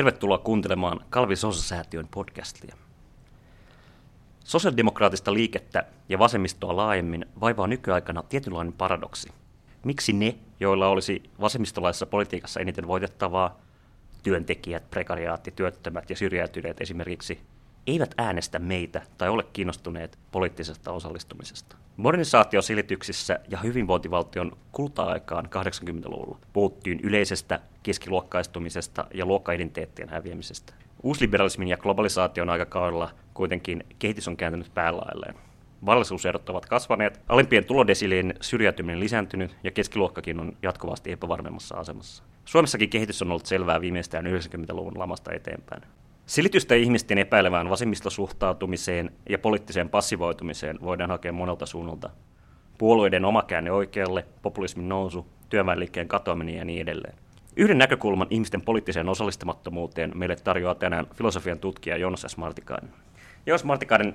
Tervetuloa kuuntelemaan Kalvi Sosa-säätiön podcastia. Sosiaalidemokraattista liikettä ja vasemmistoa laajemmin vaivaa nykyaikana tietynlainen paradoksi. Miksi ne, joilla olisi vasemmistolaisessa politiikassa eniten voitettavaa, työntekijät, prekariaatti, työttömät ja syrjäytyneet esimerkiksi, eivät äänestä meitä tai ole kiinnostuneet poliittisesta osallistumisesta. Modernisaatiosilityksissä ja hyvinvointivaltion kulta-aikaan 80-luvulla puhuttiin yleisestä keskiluokkaistumisesta ja luokkaidentiteettien häviämisestä. Uusliberalismin ja globalisaation aikakaudella kuitenkin kehitys on kääntynyt päälailleen. Varallisuuserot ovat kasvaneet, alempien tulodesilien syrjäytyminen lisääntynyt ja keskiluokkakin on jatkuvasti epävarmemmassa asemassa. Suomessakin kehitys on ollut selvää viimeistään 90-luvun lamasta eteenpäin. Silitystä ihmisten epäilevään vasemmistosuhtautumiseen ja poliittiseen passivoitumiseen voidaan hakea monelta suunnalta. Puolueiden oma käänne oikealle, populismin nousu, työväenliikkeen katoaminen ja niin edelleen. Yhden näkökulman ihmisten poliittiseen osallistamattomuuteen meille tarjoaa tänään filosofian tutkija Jonas S. Martikainen. Jonas Martikainen,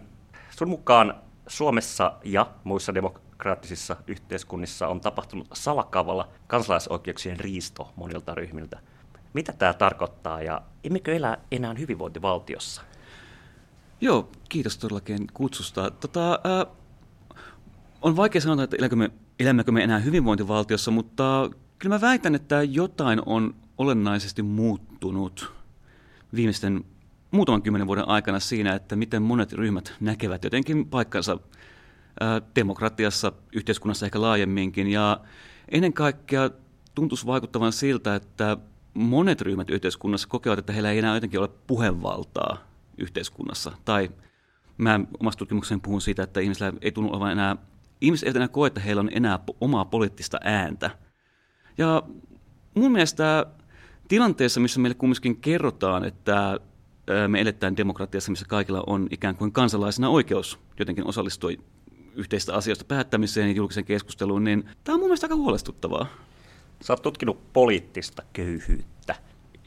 sun mukaan Suomessa ja muissa demokraattisissa yhteiskunnissa on tapahtunut salakavalla kansalaisoikeuksien riisto monilta ryhmiltä – mitä tämä tarkoittaa ja emmekö elä enää hyvinvointivaltiossa? Joo, kiitos todellakin kutsusta. Tota, äh, on vaikea sanoa, että elämmekö me, elämmekö me enää hyvinvointivaltiossa, mutta kyllä mä väitän, että jotain on olennaisesti muuttunut viimeisten muutaman kymmenen vuoden aikana siinä, että miten monet ryhmät näkevät jotenkin paikkansa äh, demokratiassa, yhteiskunnassa ehkä laajemminkin. Ja ennen kaikkea tuntuisi vaikuttavan siltä, että monet ryhmät yhteiskunnassa kokevat, että heillä ei enää jotenkin ole puhevaltaa yhteiskunnassa. Tai mä omassa tutkimuksessani puhun siitä, että ihmisillä ei tunnu olevan enää, ihmiset eivät enää koe, että heillä on enää omaa poliittista ääntä. Ja mun mielestä tilanteessa, missä meille kumminkin kerrotaan, että me eletään demokratiassa, missä kaikilla on ikään kuin kansalaisena oikeus jotenkin osallistua yhteistä asioista päättämiseen ja julkiseen keskusteluun, niin tämä on mun mielestä aika huolestuttavaa. Sä oot tutkinut poliittista köyhyyttä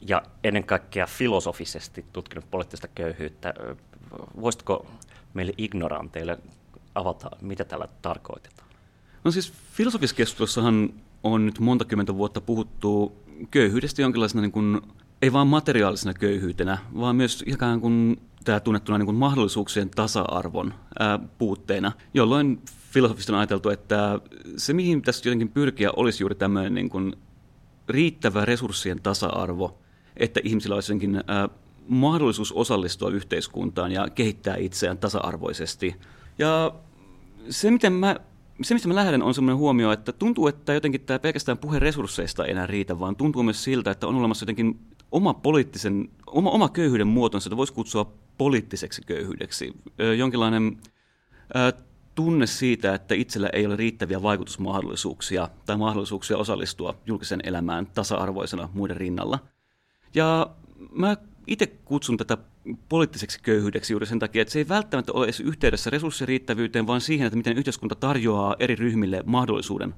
ja ennen kaikkea filosofisesti tutkinut poliittista köyhyyttä. Voisitko meille ignoranteille avata, mitä tällä tarkoitetaan? No siis filosofisessa keskustelussahan on nyt monta kymmentä vuotta puhuttu köyhyydestä jonkinlaisena niin kuin, ei vain materiaalisena köyhyytenä, vaan myös ikään kuin tämä tunnettuna niin kuin mahdollisuuksien tasa-arvon ää, puutteena, jolloin filosofista on ajateltu, että se mihin tässä jotenkin pyrkiä olisi juuri tämmöinen niin kuin riittävä resurssien tasa-arvo, että ihmisillä olisi jotenkin mahdollisuus osallistua yhteiskuntaan ja kehittää itseään tasa-arvoisesti. Ja se, miten mä se, mistä mä lähden, on sellainen huomio, että tuntuu, että jotenkin tämä pelkästään puhe resursseista ei enää riitä, vaan tuntuu myös siltä, että on olemassa jotenkin oma poliittisen, oma, oma köyhyyden muotonsa, jota voisi kutsua poliittiseksi köyhyydeksi. Jonkinlainen tunne siitä, että itsellä ei ole riittäviä vaikutusmahdollisuuksia tai mahdollisuuksia osallistua julkisen elämään tasa-arvoisena muiden rinnalla. Ja mä itse kutsun tätä poliittiseksi köyhyydeksi juuri sen takia, että se ei välttämättä ole edes yhteydessä resurssiriittävyyteen, vaan siihen, että miten yhteiskunta tarjoaa eri ryhmille mahdollisuuden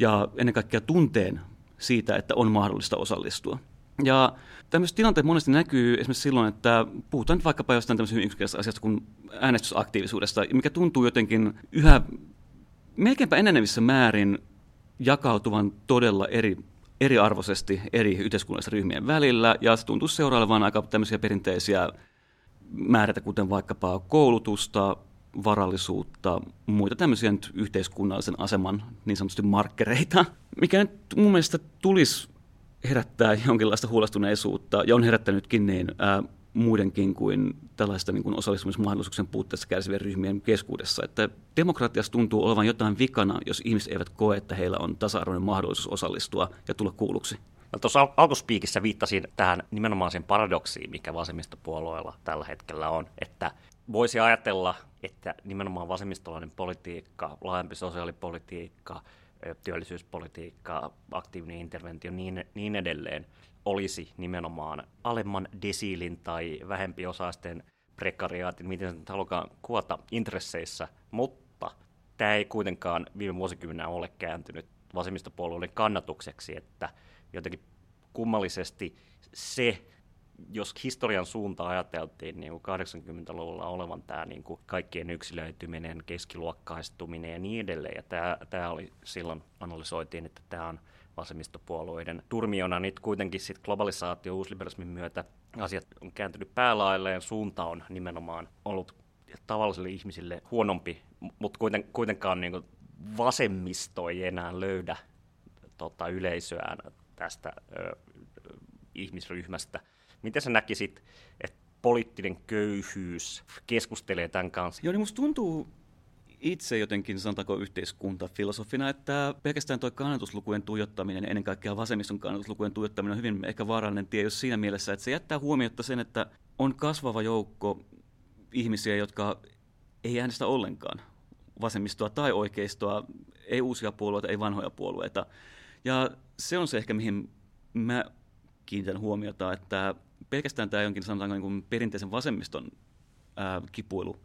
ja ennen kaikkea tunteen siitä, että on mahdollista osallistua. Ja tämmöiset tilanteet monesti näkyy esimerkiksi silloin, että puhutaan nyt vaikkapa jostain tämmöisestä yksinkertaisesta asiasta kuin äänestysaktiivisuudesta, mikä tuntuu jotenkin yhä melkeinpä enenevissä määrin jakautuvan todella eri, eriarvoisesti eri yhteiskunnallisten ryhmien välillä, ja se tuntuu seuraavan aika tämmöisiä perinteisiä määrätä, kuten vaikkapa koulutusta, varallisuutta, muita tämmöisiä nyt yhteiskunnallisen aseman niin sanotusti markkereita, mikä nyt mun mielestä tulisi herättää jonkinlaista huolestuneisuutta, ja on herättänytkin niin ää, muidenkin kuin tällaista niin kuin osallistumismahdollisuuksien puutteessa kärsivien ryhmien keskuudessa. Että demokratiassa tuntuu olevan jotain vikana, jos ihmiset eivät koe, että heillä on tasa-arvoinen mahdollisuus osallistua ja tulla kuulluksi. No, tuossa al- alkuspiikissä viittasin tähän nimenomaan sen paradoksiin, mikä vasemmistopuolueella tällä hetkellä on, että voisi ajatella, että nimenomaan vasemmistolainen politiikka, laajempi sosiaalipolitiikka, työllisyyspolitiikka, aktiivinen interventio niin, niin edelleen olisi nimenomaan alemman desiilin tai vähempi osaisten prekariaatin, miten se halukaan kuota intresseissä, mutta tämä ei kuitenkaan viime vuosikymmenä ole kääntynyt vasemmistopuolueiden kannatukseksi, että jotenkin kummallisesti se jos historian suunta ajateltiin niin kuin 80-luvulla olevan tämä niin kuin kaikkien yksilöityminen, keskiluokkaistuminen ja niin edelleen, ja tämä, tämä oli silloin analysoitiin, että tämä on vasemmistopuolueiden turmiona. Nyt kuitenkin sit globalisaatio uusliberalismin myötä asiat on kääntynyt päälailleen. Suunta on nimenomaan ollut tavallisille ihmisille huonompi, mutta kuiten, kuitenkaan niin vasemmisto ei enää löydä tota, yleisöään tästä ö, ihmisryhmästä. Miten sä näkisit, että poliittinen köyhyys keskustelee tämän kanssa? Joo, niin musta tuntuu itse jotenkin, sanotaanko yhteiskuntafilosofina, että pelkästään tuo kannatuslukujen tuijottaminen, ennen kaikkea vasemmiston kannatuslukujen tuijottaminen on hyvin ehkä vaarallinen tie, jos siinä mielessä, että se jättää huomiota sen, että on kasvava joukko ihmisiä, jotka ei äänestä ollenkaan vasemmistoa tai oikeistoa, ei uusia puolueita, ei vanhoja puolueita. Ja se on se ehkä, mihin mä kiinnitän huomiota, että pelkästään tämä jonkin sanotaanko niin kuin perinteisen vasemmiston ää, kipuilu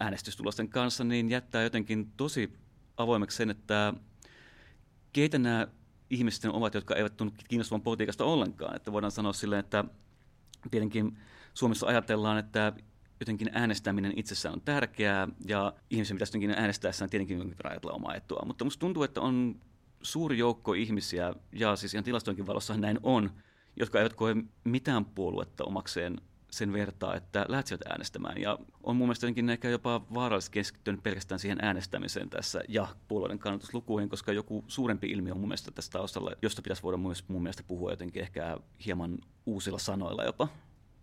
äänestystulosten kanssa, niin jättää jotenkin tosi avoimeksi sen, että keitä nämä ihmiset ovat, jotka eivät tunnu kiinnostuvan politiikasta ollenkaan. Että voidaan sanoa silleen, että tietenkin Suomessa ajatellaan, että jotenkin äänestäminen itsessään on tärkeää ja ihmisen pitäisi jotenkin äänestäessään tietenkin ajatella omaa etua. Mutta musta tuntuu, että on suuri joukko ihmisiä, ja siis ihan tilastoinkin valossa näin on, jotka eivät koe mitään puoluetta omakseen sen vertaa, että lähtisivät äänestämään. Ja on mun mielestä jotenkin ehkä jopa vaarallisesti keskittynyt pelkästään siihen äänestämiseen tässä ja puolueiden kannatuslukuihin, koska joku suurempi ilmiö on mun mielestä tässä taustalla, josta pitäisi voida myös mun mielestä puhua jotenkin ehkä hieman uusilla sanoilla jopa.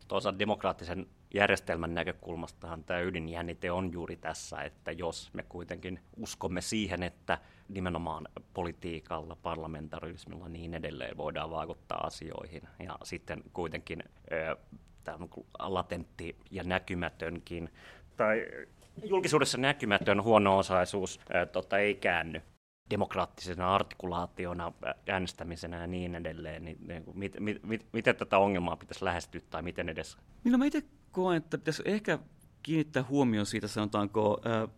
Toisaalta demokraattisen järjestelmän näkökulmastahan tämä ydinjännite on juuri tässä, että jos me kuitenkin uskomme siihen, että nimenomaan politiikalla, parlamentarismilla niin edelleen voidaan vaikuttaa asioihin ja sitten kuitenkin tämä on latentti ja näkymätönkin tai julkisuudessa näkymätön huono-osaisuus ää, tota, ei käänny demokraattisena artikulaationa, äänestämisenä ja niin edelleen, niin, niin mit, mit, mit, miten tätä ongelmaa pitäisi lähestyä tai miten edes? Niin no mä itse koen, että pitäisi ehkä kiinnittää huomioon siitä, sanotaanko äh,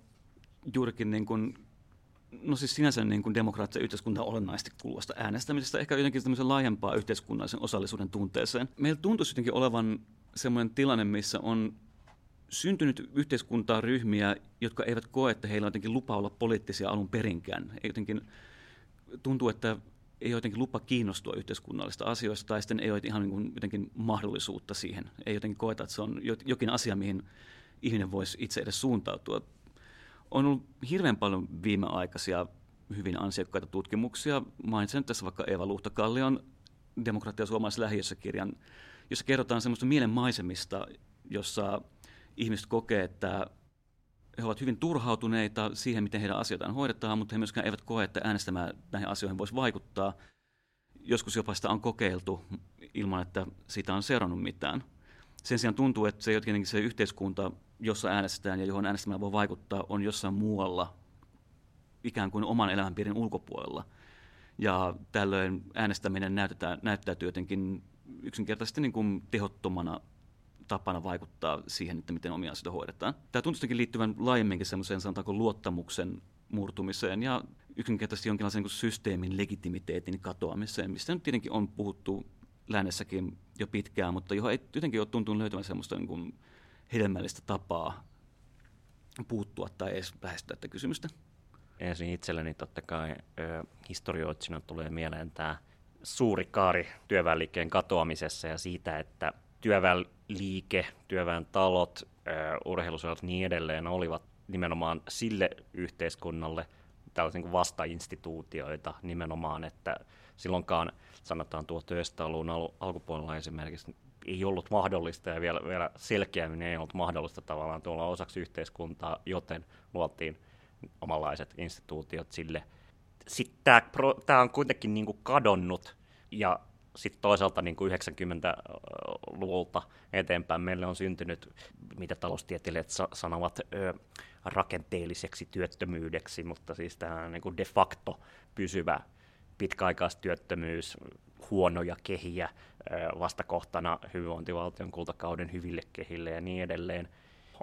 juurikin niin kuin, no siis sinänsä niin kuin demokraattisen yhteiskunnan olennaisesti kuuluvasta äänestämisestä, ehkä jotenkin tämmöisen laajempaa yhteiskunnallisen osallisuuden tunteeseen. Meillä tuntuisi jotenkin olevan semmoinen tilanne, missä on syntynyt yhteiskuntaa ryhmiä, jotka eivät koe, että heillä on jotenkin lupa olla poliittisia alun perinkään. Ei jotenkin tuntuu, että ei jotenkin lupa kiinnostua yhteiskunnallista asioista tai sitten ei ole ihan niin kuin jotenkin mahdollisuutta siihen. Ei jotenkin koeta, että se on jokin asia, mihin ihminen voisi itse edes suuntautua. On ollut hirveän paljon viimeaikaisia hyvin ansiokkaita tutkimuksia. Mainitsen tässä vaikka Eeva Luhtakallion Demokratia suomalaisessa lähiössä kirjan, jossa kerrotaan semmoista mielenmaisemista, jossa ihmiset kokee, että he ovat hyvin turhautuneita siihen, miten heidän asioitaan hoidetaan, mutta he myöskään eivät koe, että äänestämään näihin asioihin voisi vaikuttaa. Joskus jopa sitä on kokeiltu ilman, että siitä on seurannut mitään. Sen sijaan tuntuu, että se jotenkin se yhteiskunta, jossa äänestetään ja johon äänestämään voi vaikuttaa, on jossain muualla, ikään kuin oman elämänpiirin ulkopuolella. Ja tällöin äänestäminen näytetään, näyttäytyy jotenkin yksinkertaisesti niin kuin tehottomana tapana vaikuttaa siihen, että miten omia asioita hoidetaan. Tämä tuntuu liittyvän laajemminkin semmoiseen sanotaanko luottamuksen murtumiseen ja yksinkertaisesti jonkinlaisen niin systeemin legitimiteetin katoamiseen, mistä nyt tietenkin on puhuttu lännessäkin jo pitkään, mutta johon ei jotenkin ole tuntunut löytämään semmoista niin kuin hedelmällistä tapaa puuttua tai edes lähestyä tätä kysymystä. Ensin itselleni totta kai historioitsina tulee mieleen tämä suuri kaari työväenliikkeen katoamisessa ja siitä, että työväenliike, työväen talot, urheiluseurat ja niin edelleen olivat nimenomaan sille yhteiskunnalle tällaisia niin vastainstituutioita nimenomaan, että silloinkaan sanotaan 1900-luvun al- alkupuolella esimerkiksi ei ollut mahdollista ja vielä, vielä selkeämmin ei ollut mahdollista tavallaan tuolla osaksi yhteiskuntaa, joten luotiin omanlaiset instituutiot sille. Sitten tämä, on kuitenkin niin kuin kadonnut ja sitten toisaalta niin kuin 90-luvulta eteenpäin meille on syntynyt, mitä taloustieteilijät sanovat, rakenteelliseksi työttömyydeksi, mutta siis tämä niin kuin de facto pysyvä pitkäaikaistyöttömyys, huonoja kehiä vastakohtana hyvinvointivaltion kultakauden hyville kehille ja niin edelleen.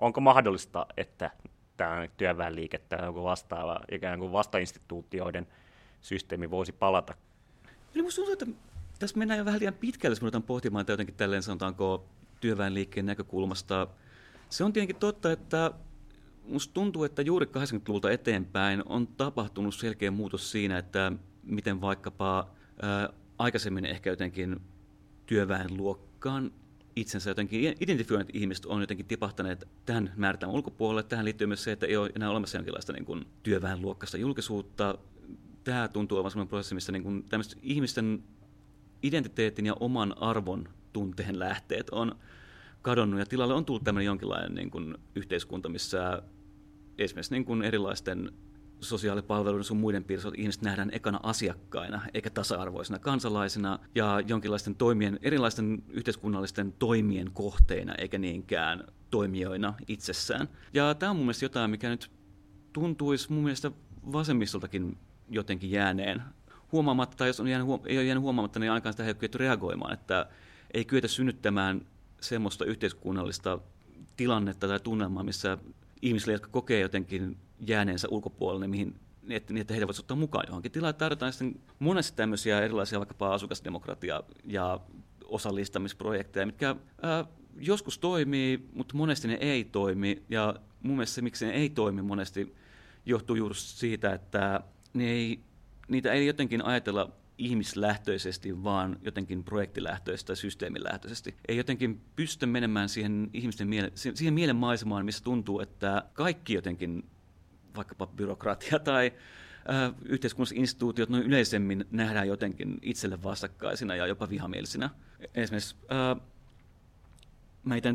Onko mahdollista, että tämä työväenliike tai joku vastaava ikään kuin vastainstituutioiden systeemi voisi palata? Eli musta tuntuu, että tässä mennään jo vähän liian pitkälle, jos me pohtimaan että jotenkin tälleen sanotaanko työväenliikkeen näkökulmasta. Se on tietenkin totta, että musta tuntuu, että juuri 80-luvulta eteenpäin on tapahtunut selkeä muutos siinä, että miten vaikkapa aikaisemmin ehkä jotenkin työväenluokkaan itsensä jotenkin identifioineet ihmiset on jotenkin tipahtaneet tähän määritelmän ulkopuolelle. Tähän liittyy myös se, että ei ole enää olemassa jonkinlaista niin kuin työväenluokkaista julkisuutta. Tämä tuntuu olevan sellainen prosessi, missä niin kuin ihmisten identiteetin ja oman arvon tunteen lähteet on kadonnut ja tilalle on tullut tämmöinen jonkinlainen niin kuin yhteiskunta, missä esimerkiksi niin kuin erilaisten sosiaalipalveluiden sun muiden piirissä ihmiset nähdään ekana asiakkaina eikä tasa-arvoisina kansalaisina ja jonkinlaisten toimien, erilaisten yhteiskunnallisten toimien kohteina eikä niinkään toimijoina itsessään. Ja tämä on mun mielestä jotain, mikä nyt tuntuisi mun mielestä vasemmistoltakin jotenkin jääneen huomaamatta, tai jos on jäänyt, ei ole jäänyt huomaamatta, niin ainakaan sitä ei ole reagoimaan, että ei kyetä synnyttämään semmoista yhteiskunnallista tilannetta tai tunnelmaa, missä ihmisille, jotka kokee jotenkin jääneensä ulkopuolelle, mihin niin että, niin että heitä voisi ottaa mukaan johonkin tilaan. Tarvitaan sitten monesti tämmöisiä erilaisia vaikkapa asukasdemokratia- ja osallistamisprojekteja, mitkä ää, joskus toimii, mutta monesti ne ei toimi. Ja mun mielestä se, miksi ne ei toimi monesti, johtuu juuri siitä, että ne ei, niitä ei jotenkin ajatella ihmislähtöisesti, vaan jotenkin projektilähtöisesti tai systeemilähtöisesti. Ei jotenkin pysty menemään siihen ihmisten miele, siihen mielenmaisemaan, missä tuntuu, että kaikki jotenkin, vaikkapa byrokratia tai äh, yhteiskunnalliset instituutiot noin yleisemmin nähdään jotenkin itselle vastakkaisina ja jopa vihamielisinä. Esimerkiksi äh,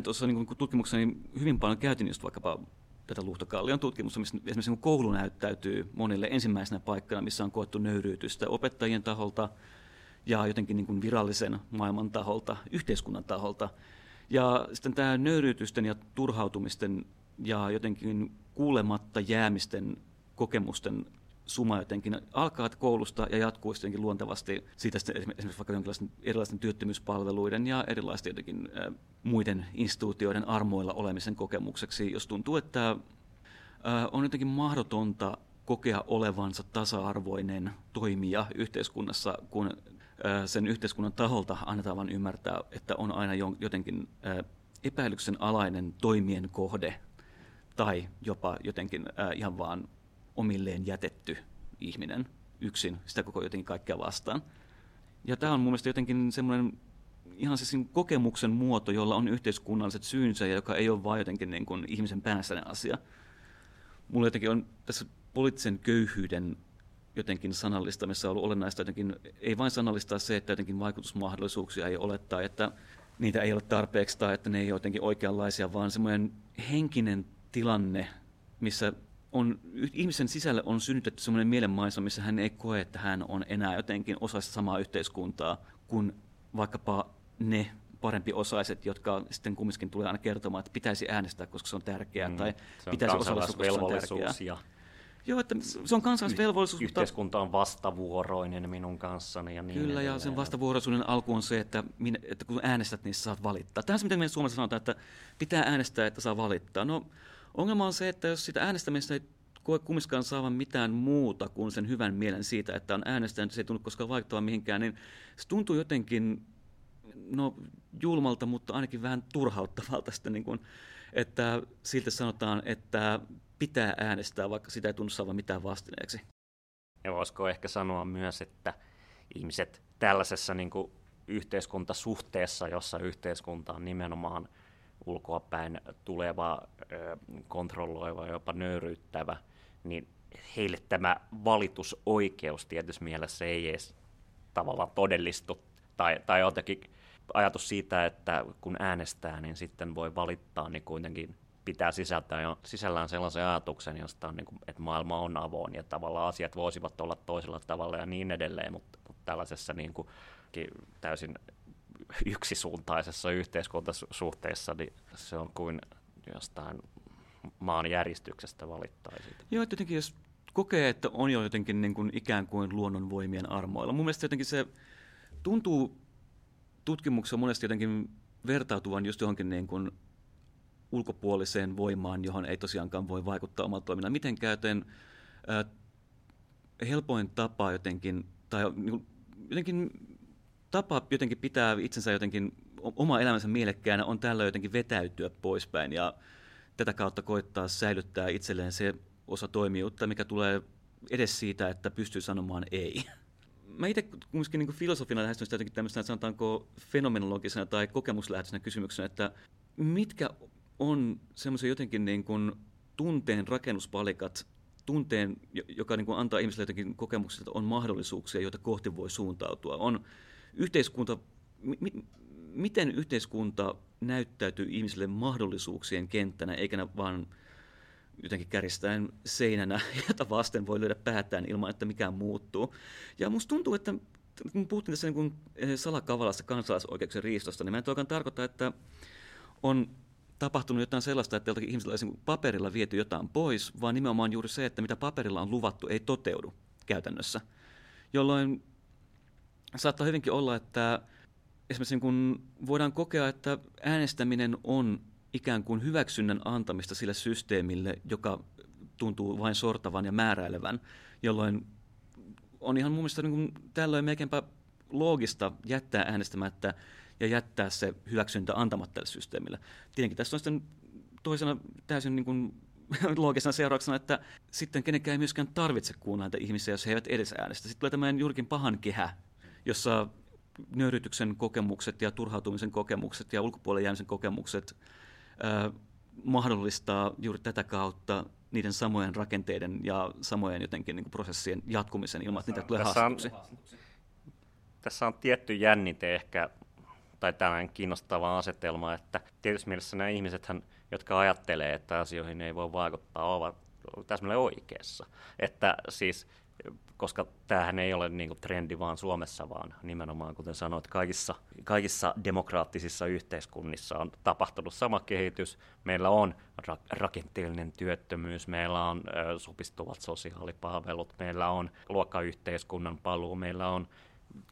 tuossa niin tutkimukseni hyvin paljon käytin just vaikkapa tätä Luhtokallion tutkimusta, missä esimerkiksi niin koulu näyttäytyy monille ensimmäisenä paikkana, missä on koettu nöyryytystä opettajien taholta ja jotenkin niin kuin virallisen maailman taholta, yhteiskunnan taholta. Ja sitten tämä nöyryytysten ja turhautumisten ja jotenkin kuulematta jäämisten kokemusten suma jotenkin. Alkaa koulusta ja jatkuu jotenkin luontevasti siitä esimerkiksi vaikka jonkinlaisten erilaisten työttömyyspalveluiden ja erilaisten jotenkin muiden instituutioiden armoilla olemisen kokemukseksi, jos tuntuu, että on jotenkin mahdotonta kokea olevansa tasa-arvoinen toimija yhteiskunnassa, kun sen yhteiskunnan taholta annetaan vain ymmärtää, että on aina jotenkin epäilyksen alainen toimien kohde tai jopa jotenkin ihan vaan omilleen jätetty ihminen yksin sitä koko jotenkin kaikkea vastaan. Ja tämä on mun mielestä jotenkin semmoinen ihan siis kokemuksen muoto, jolla on yhteiskunnalliset syynsä ja joka ei ole vain jotenkin niin kuin ihmisen päässäinen asia. Mulla jotenkin on tässä poliittisen köyhyyden jotenkin sanallistamissa ollut olennaista jotenkin, ei vain sanallistaa se, että jotenkin vaikutusmahdollisuuksia ei ole tai että niitä ei ole tarpeeksi tai että ne ei ole jotenkin oikeanlaisia, vaan semmoinen henkinen tilanne, missä on, ihmisen sisälle on synnytetty sellainen mielenmaisa, missä hän ei koe, että hän on enää jotenkin osa samaa yhteiskuntaa kuin vaikkapa ne parempi osaiset, jotka sitten kumminkin tulee aina kertomaan, että pitäisi äänestää, koska se on tärkeää, mm, tai se on pitäisi osallistua, koska se on tärkeää. Joo, että se on kansalaisvelvollisuus. Yhteiskunta on vastavuoroinen minun kanssani ja niin Kyllä, edelleen. ja sen vastavuoroisuuden alku on se, että, minä, että kun äänestät, niin saat valittaa. Tämä on se, mitä meidän Suomessa sanotaan, että pitää äänestää, että saa valittaa. No, ongelma on se, että jos sitä äänestämistä ei koe kumminkaan saavan mitään muuta kuin sen hyvän mielen siitä, että on äänestänyt, se ei tunnu koskaan vaikuttavan mihinkään, niin se tuntuu jotenkin no, julmalta, mutta ainakin vähän turhauttavalta, sitten, niin kuin, että siltä sanotaan, että pitää äänestää, vaikka sitä ei tunnu saavan mitään vastineeksi. Ja voisiko ehkä sanoa myös, että ihmiset tällaisessa niin kuin yhteiskuntasuhteessa, jossa yhteiskunta on nimenomaan ulkoapäin tuleva, kontrolloiva, jopa nöyryyttävä, niin heille tämä valitusoikeus tietysti mielessä ei edes tavallaan todellistu. Tai, tai jotenkin ajatus siitä, että kun äänestää, niin sitten voi valittaa, niin kuitenkin pitää sisältää jo, sisällään sellaisen ajatuksen, josta on, niin kuin, että maailma on avoin ja tavallaan asiat voisivat olla toisella tavalla ja niin edelleen, mutta, mutta tällaisessa niin kuin, täysin yksisuuntaisessa yhteiskuntasuhteessa, niin se on kuin jostain maan järjestyksestä valittaisi. Joo, jotenkin jos kokee, että on jo jotenkin niin kuin ikään kuin luonnonvoimien armoilla. Mun mielestä jotenkin se tuntuu tutkimuksessa monesti jotenkin vertautuvan just johonkin niin kuin ulkopuoliseen voimaan, johon ei tosiaankaan voi vaikuttaa omalla toiminnalla mitenkään, ää, helpoin tapa jotenkin, tai niin jotenkin tapa jotenkin pitää itsensä jotenkin oma elämänsä mielekkäänä on tällä jotenkin vetäytyä poispäin ja tätä kautta koittaa säilyttää itselleen se osa toimijuutta, mikä tulee edes siitä, että pystyy sanomaan ei. mä itse kumminkin niin filosofina lähestyn sitä jotenkin tämmöisenä, sanotaanko fenomenologisena tai kokemuslähtöisenä kysymyksenä, että mitkä on semmoisia jotenkin niin kuin tunteen rakennuspalikat, tunteen, joka niin kuin antaa ihmisille jotenkin kokemuksia, että on mahdollisuuksia, joita kohti voi suuntautua. On yhteiskunta, mi, miten yhteiskunta näyttäytyy ihmisille mahdollisuuksien kenttänä, eikä vaan jotenkin kärjistäen seinänä, jota vasten voi löydä päätään ilman, että mikään muuttuu. Ja musta tuntuu, että kun puhuttiin tässä niin eh, salakavalasta kansalaisoikeuksien riistosta, niin mä en toikaan että on tapahtunut jotain sellaista, että jollakin ihmisellä olisi paperilla viety jotain pois, vaan nimenomaan juuri se, että mitä paperilla on luvattu, ei toteudu käytännössä. Jolloin saattaa hyvinkin olla, että esimerkiksi niin kun voidaan kokea, että äänestäminen on ikään kuin hyväksynnän antamista sille systeemille, joka tuntuu vain sortavan ja määräilevän, jolloin on ihan mun mielestä niin kuin tällöin melkeinpä loogista jättää äänestämättä ja jättää se hyväksyntä antamatta tälle systeemille. Tietenkin tässä on sitten toisena täysin niin kuin loogisena seurauksena, että sitten kenenkään ei myöskään tarvitse kuunnella näitä ihmisiä, jos he eivät edes äänestä. Sitten tulee tämmöinen juurikin pahan kehä, jossa nöyrytyksen kokemukset ja turhautumisen kokemuksen ja ulkopuolelle jäämisen kokemukset mahdollistaa juuri tätä kautta niiden samojen rakenteiden ja samojen jotenkin niin kuin prosessien jatkumisen ilman, että niitä tulee tässä on, tässä on tietty jännite ehkä, tai tällainen kiinnostava asetelma, että tietysti mielessä nämä ihmiset, jotka ajattelee, että asioihin ei voi vaikuttaa, ovat täsmälleen oikeassa. Että siis koska tämähän ei ole niin kuin trendi vaan Suomessa, vaan nimenomaan, kuten sanoit, kaikissa, kaikissa demokraattisissa yhteiskunnissa on tapahtunut sama kehitys. Meillä on ra- rakenteellinen työttömyys, meillä on ö, supistuvat sosiaalipalvelut, meillä on luokkayhteiskunnan paluu, meillä on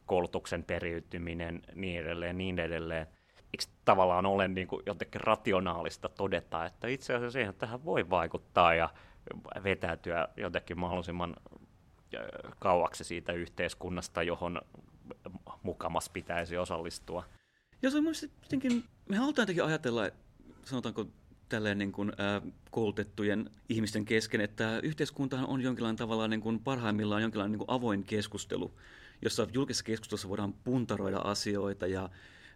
koulutuksen periytyminen, niin edelleen, niin edelleen. Eikö tavallaan ole niin kuin jotenkin rationaalista todeta, että itse asiassa siihen tähän voi vaikuttaa ja vetäytyä jotenkin mahdollisimman kauaksi siitä yhteiskunnasta, johon mukamas pitäisi osallistua. Ja se on jotenkin, me halutaan jotenkin ajatella, sanotaanko tälleen niin kuin, ää, koulutettujen ihmisten kesken, että yhteiskuntahan on jonkinlainen tavalla niin kuin parhaimmillaan jonkinlainen niin kuin avoin keskustelu, jossa julkisessa keskustelussa voidaan puntaroida asioita ja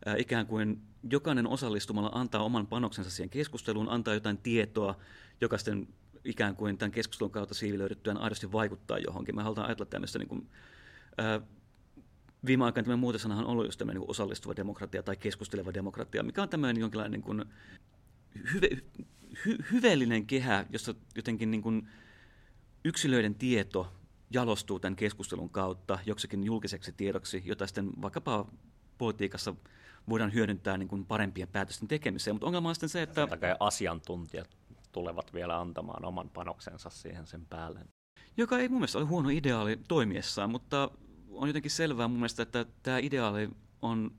ää, ikään kuin jokainen osallistumalla antaa oman panoksensa siihen keskusteluun, antaa jotain tietoa, joka sitten ikään kuin tämän keskustelun kautta siivilöidyttyään aidosti vaikuttaa johonkin. Me halutaan ajatella tämmöistä niin kuin, ää, viime aikoina tämmöinen muutosanahan on ollut just tämmöinen niin osallistuva demokratia tai keskusteleva demokratia, mikä on tämmöinen jonkinlainen niin kuin hyve, hy, hyveellinen kehä, jossa jotenkin niin kuin yksilöiden tieto jalostuu tämän keskustelun kautta joksikin julkiseksi tiedoksi, jota sitten vaikkapa politiikassa voidaan hyödyntää niin kuin parempien päätösten tekemiseen. Mutta ongelma on sitten se, että... asiantuntijat tulevat vielä antamaan oman panoksensa siihen sen päälle. Joka ei mun mielestä ole huono ideaali toimiessaan, mutta on jotenkin selvää mun mielestä, että tämä ideaali on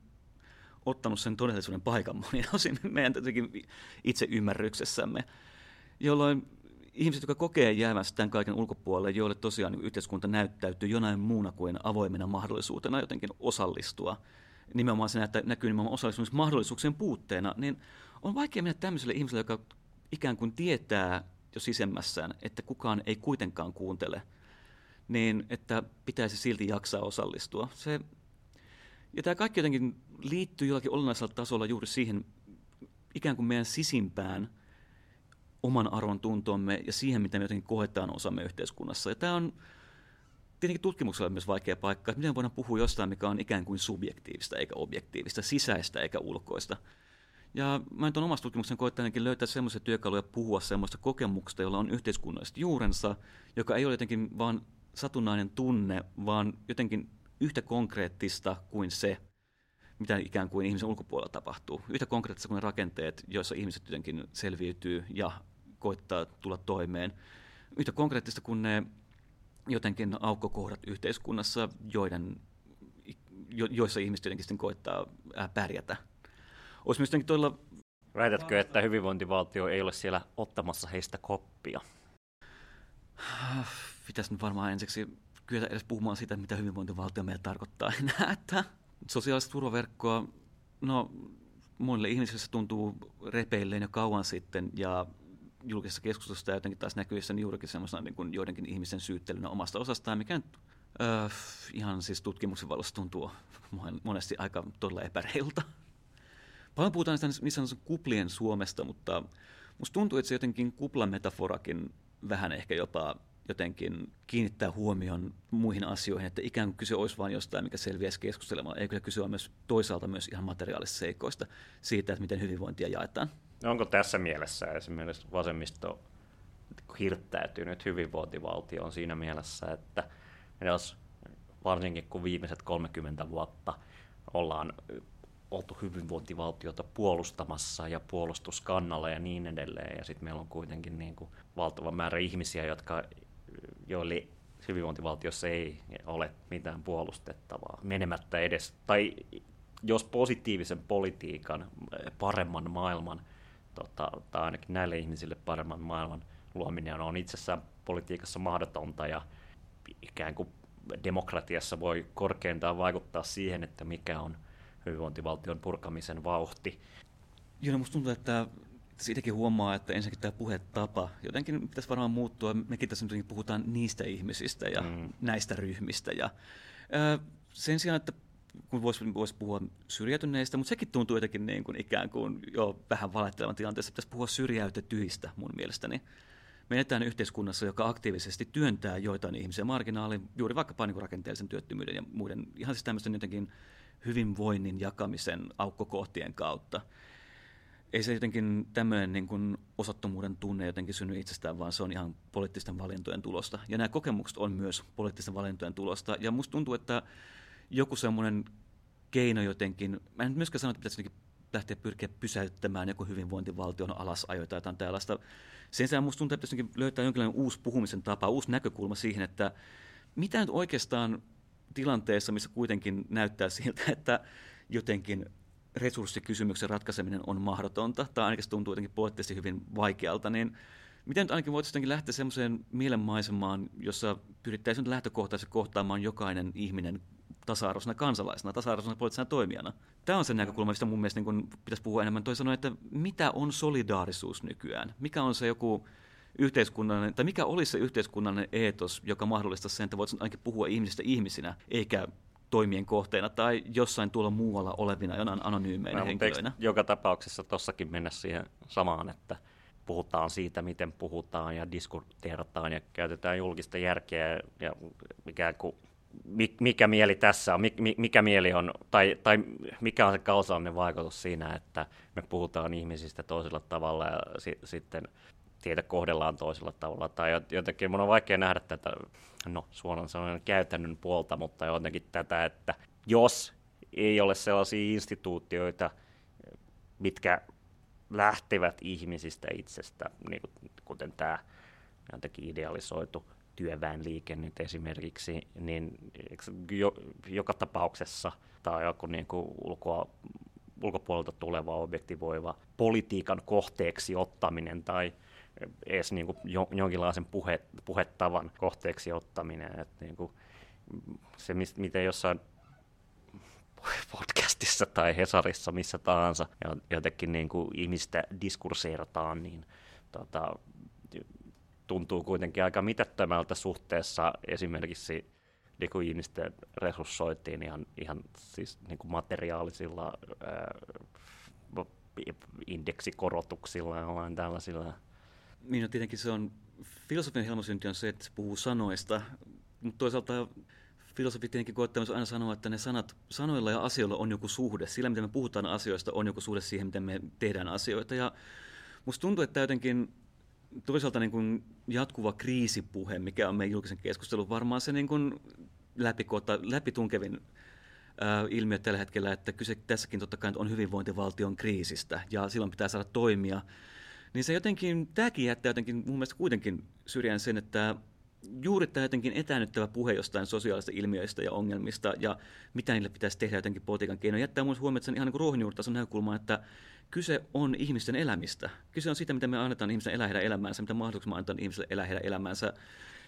ottanut sen todellisuuden paikan monin osin meidän itse ymmärryksessämme, jolloin ihmiset, jotka kokee jäävänsä tämän kaiken ulkopuolelle, joille tosiaan yhteiskunta näyttäytyy jonain muuna kuin avoimena mahdollisuutena jotenkin osallistua, nimenomaan se näkyy nimenomaan osallistumismahdollisuuksien puutteena, niin on vaikea mennä tämmöiselle ihmiselle, joka ikään kuin tietää jo sisemmässään, että kukaan ei kuitenkaan kuuntele, niin että pitäisi silti jaksaa osallistua. Se, ja tämä kaikki jotenkin liittyy jollakin olennaisella tasolla juuri siihen ikään kuin meidän sisimpään oman arvon tuntomme ja siihen, mitä me jotenkin koetaan osamme yhteiskunnassa. Ja tämä on tietenkin tutkimuksella myös vaikea paikka, että miten voidaan puhua jostain, mikä on ikään kuin subjektiivista eikä objektiivista, sisäistä eikä ulkoista. Ja mä nyt on omassa tutkimuksen koittanutkin löytää semmoisia työkaluja puhua semmoista kokemuksesta, jolla on yhteiskunnalliset juurensa, joka ei ole jotenkin vaan satunnainen tunne, vaan jotenkin yhtä konkreettista kuin se, mitä ikään kuin ihmisen ulkopuolella tapahtuu. Yhtä konkreettista kuin ne rakenteet, joissa ihmiset jotenkin selviytyy ja koittaa tulla toimeen. Yhtä konkreettista kuin ne jotenkin aukkokohdat yhteiskunnassa, joiden, jo, joissa ihmiset jotenkin sitten koittaa pärjätä olisi myös todella... Väitätkö, että hyvinvointivaltio ei ole siellä ottamassa heistä koppia? Pitäisi nyt varmaan ensiksi kyllä edes puhumaan siitä, mitä hyvinvointivaltio meille tarkoittaa enää. Että sosiaalista turvaverkkoa, no monille ihmisille se tuntuu repeilleen jo kauan sitten ja julkisessa keskustelussa jotenkin taas näkyy sen juurikin semmoisena niin kuin joidenkin ihmisen syyttelynä omasta osastaan, mikä nyt Öö, ihan siis tutkimuksen valossa tuntuu monesti aika todella epäreilta. Paljon puhutaan sitä niissä sanotusti kuplien Suomesta, mutta musta tuntuu, että se jotenkin kuplametaforakin vähän ehkä jopa jotenkin kiinnittää huomion muihin asioihin, että ikään kuin kyse olisi vain jostain, mikä selviäisi keskustelemalla. Ei kyllä kyse ole myös toisaalta myös ihan materiaalisista seikoista siitä, että miten hyvinvointia jaetaan. No onko tässä mielessä esimerkiksi vasemmisto hirttäytynyt hyvinvointivaltioon siinä mielessä, että jos varsinkin kun viimeiset 30 vuotta ollaan oltu hyvinvointivaltiota puolustamassa ja puolustuskannalla ja niin edelleen. Ja sitten meillä on kuitenkin niin kuin valtava määrä ihmisiä, jotka, joille hyvinvointivaltiossa ei ole mitään puolustettavaa menemättä edes, tai jos positiivisen politiikan, paremman maailman, tota, tai ainakin näille ihmisille paremman maailman luominen on itsessään politiikassa mahdotonta ja ikään kuin demokratiassa voi korkeintaan vaikuttaa siihen, että mikä on hyvinvointivaltion purkamisen vauhti. Joo, no musta tuntuu, että siitäkin huomaa, että ensinnäkin tämä puhetapa, jotenkin pitäisi varmaan muuttua. Mekin tässä nyt puhutaan niistä ihmisistä ja mm. näistä ryhmistä. Ja, ää, sen sijaan, että kun voisi vois puhua syrjäytyneistä, mutta sekin tuntuu jotenkin niin kuin ikään kuin jo vähän valettelevan tilanteessa. Pitäisi puhua syrjäytetyistä mun mielestäni. Me eletään yhteiskunnassa, joka aktiivisesti työntää joitain ihmisiä marginaaliin, juuri vaikkapa niin rakenteellisen työttömyyden ja muiden ihan siis tämmöisten jotenkin hyvinvoinnin jakamisen aukkokohtien kautta. Ei se jotenkin tämmöinen niin kuin osattomuuden tunne jotenkin synny itsestään, vaan se on ihan poliittisten valintojen tulosta. Ja nämä kokemukset on myös poliittisten valintojen tulosta. Ja musta tuntuu, että joku semmoinen keino jotenkin, mä en myöskään sano, että pitäisi lähteä pyrkiä pysäyttämään joku hyvinvointivaltion alasajo tai jotain tällaista. Sen sijaan musta tuntuu, että pitäisi löytää jonkinlainen uusi puhumisen tapa, uusi näkökulma siihen, että mitä nyt oikeastaan tilanteessa, missä kuitenkin näyttää siltä, että jotenkin resurssikysymyksen ratkaiseminen on mahdotonta, tai ainakin se tuntuu jotenkin poliittisesti hyvin vaikealta, niin miten nyt ainakin voitaisiin lähteä semmoiseen mielenmaisemaan, jossa pyrittäisiin lähtökohtaisesti kohtaamaan jokainen ihminen tasa-arvoisena kansalaisena, tasa-arvoisena poliittisena toimijana. Tämä on se näkökulma, mistä mun mielestä niin kun pitäisi puhua enemmän. Toi että mitä on solidaarisuus nykyään? Mikä on se joku yhteiskunnallinen, tai mikä olisi se yhteiskunnallinen eetos, joka mahdollistaa sen, että voitaisiin ainakin puhua ihmisistä ihmisinä, eikä toimien kohteena tai jossain tuolla muualla olevina jonain anonyymeinä no, henkilöinä. Joka tapauksessa tuossakin mennä siihen samaan, että puhutaan siitä, miten puhutaan ja diskuteerataan ja käytetään julkista järkeä ja ikään kuin mikä mieli tässä on, mikä mieli on, tai, tai mikä on se kausaalinen vaikutus siinä, että me puhutaan ihmisistä toisella tavalla ja si, sitten tietä kohdellaan toisella tavalla. Tai jotenkin mun on vaikea nähdä tätä, no suoran sanoen käytännön puolta, mutta jotenkin tätä, että jos ei ole sellaisia instituutioita, mitkä lähtevät ihmisistä itsestä, niin kuten tämä jotenkin idealisoitu työväenliike nyt esimerkiksi, niin jo, joka tapauksessa tai joku niin kuin ulkoa, ulkopuolelta tuleva objektivoiva politiikan kohteeksi ottaminen tai edes niin kuin jonkinlaisen puhe, puhettavan kohteeksi ottaminen. Että niin kuin se, miten jossain podcastissa tai Hesarissa, missä tahansa, jotenkin niin kuin ihmistä diskurseerataan, niin tota, tuntuu kuitenkin aika mitättömältä suhteessa esimerkiksi niin kuin ihmisten resurssoitiin ihan, ihan siis niin kuin materiaalisilla ää, indeksikorotuksilla ja tällaisilla niin no tietenkin se on, filosofian helmosynti on se, että puhuu sanoista, mutta toisaalta filosofit tietenkin koettaa aina sanoa, että ne sanat, sanoilla ja asioilla on joku suhde. Sillä, miten me puhutaan asioista, on joku suhde siihen, miten me tehdään asioita. Ja musta tuntuu, että jotenkin toisaalta niin kuin jatkuva kriisipuhe, mikä on meidän julkisen keskustelun varmaan se niin kuin läpikota, läpitunkevin äh, ilmiö tällä hetkellä, että kyse tässäkin totta kai on hyvinvointivaltion kriisistä ja silloin pitää saada toimia niin se jotenkin, tämäkin jättää jotenkin mun mielestä kuitenkin syrjään sen, että juuri tämä jotenkin etäännyttävä puhe jostain sosiaalista ilmiöistä ja ongelmista ja mitä niille pitäisi tehdä jotenkin politiikan keinoin, jättää mun huomioon sen ihan niin ruohonjuuritason näkökulma, että kyse on ihmisten elämistä. Kyse on siitä, miten me annetaan ihmisen elää heidän elämäänsä, mitä mahdollisuuksia me annetaan ihmisille elää heidän elämäänsä.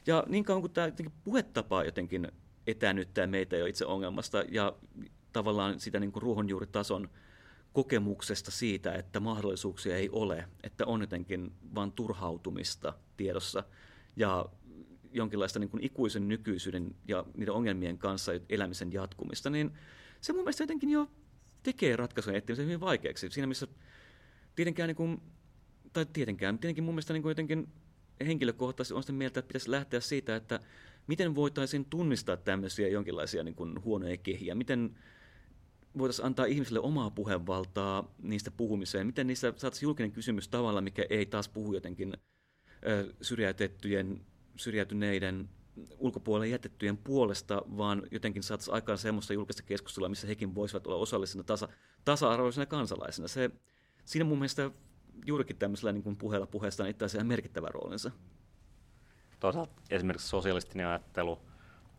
Ja niin kauan kuin tämä jotenkin puhetapa jotenkin etäännyttää meitä jo itse ongelmasta ja tavallaan sitä niin kuin ruohonjuuritason kokemuksesta siitä, että mahdollisuuksia ei ole, että on jotenkin vain turhautumista tiedossa ja jonkinlaista niin kuin ikuisen nykyisyyden ja niiden ongelmien kanssa elämisen jatkumista, niin se mun mielestä jotenkin jo tekee ratkaisujen etsimisen hyvin vaikeaksi. Siinä missä tietenkään, niin kuin, tai tietenkään, tietenkin mun mielestä niin kuin jotenkin henkilökohtaisesti on sitä mieltä, että pitäisi lähteä siitä, että miten voitaisiin tunnistaa tämmöisiä jonkinlaisia niin kuin huonoja kehiä, miten voitaisiin antaa ihmisille omaa puheenvaltaa niistä puhumiseen, miten niissä saataisiin julkinen kysymys tavalla, mikä ei taas puhu jotenkin syrjäytettyjen, syrjäytyneiden ulkopuolelle jätettyjen puolesta, vaan jotenkin saataisiin aikaan semmoista julkista keskustelua, missä hekin voisivat olla osallisena tasa, tasa-arvoisena kansalaisina. Se, siinä mun mielestä juurikin tämmöisellä niin kuin puheella puheesta on itse asiassa merkittävä roolinsa. Toisaalta esimerkiksi sosialistinen ajattelu,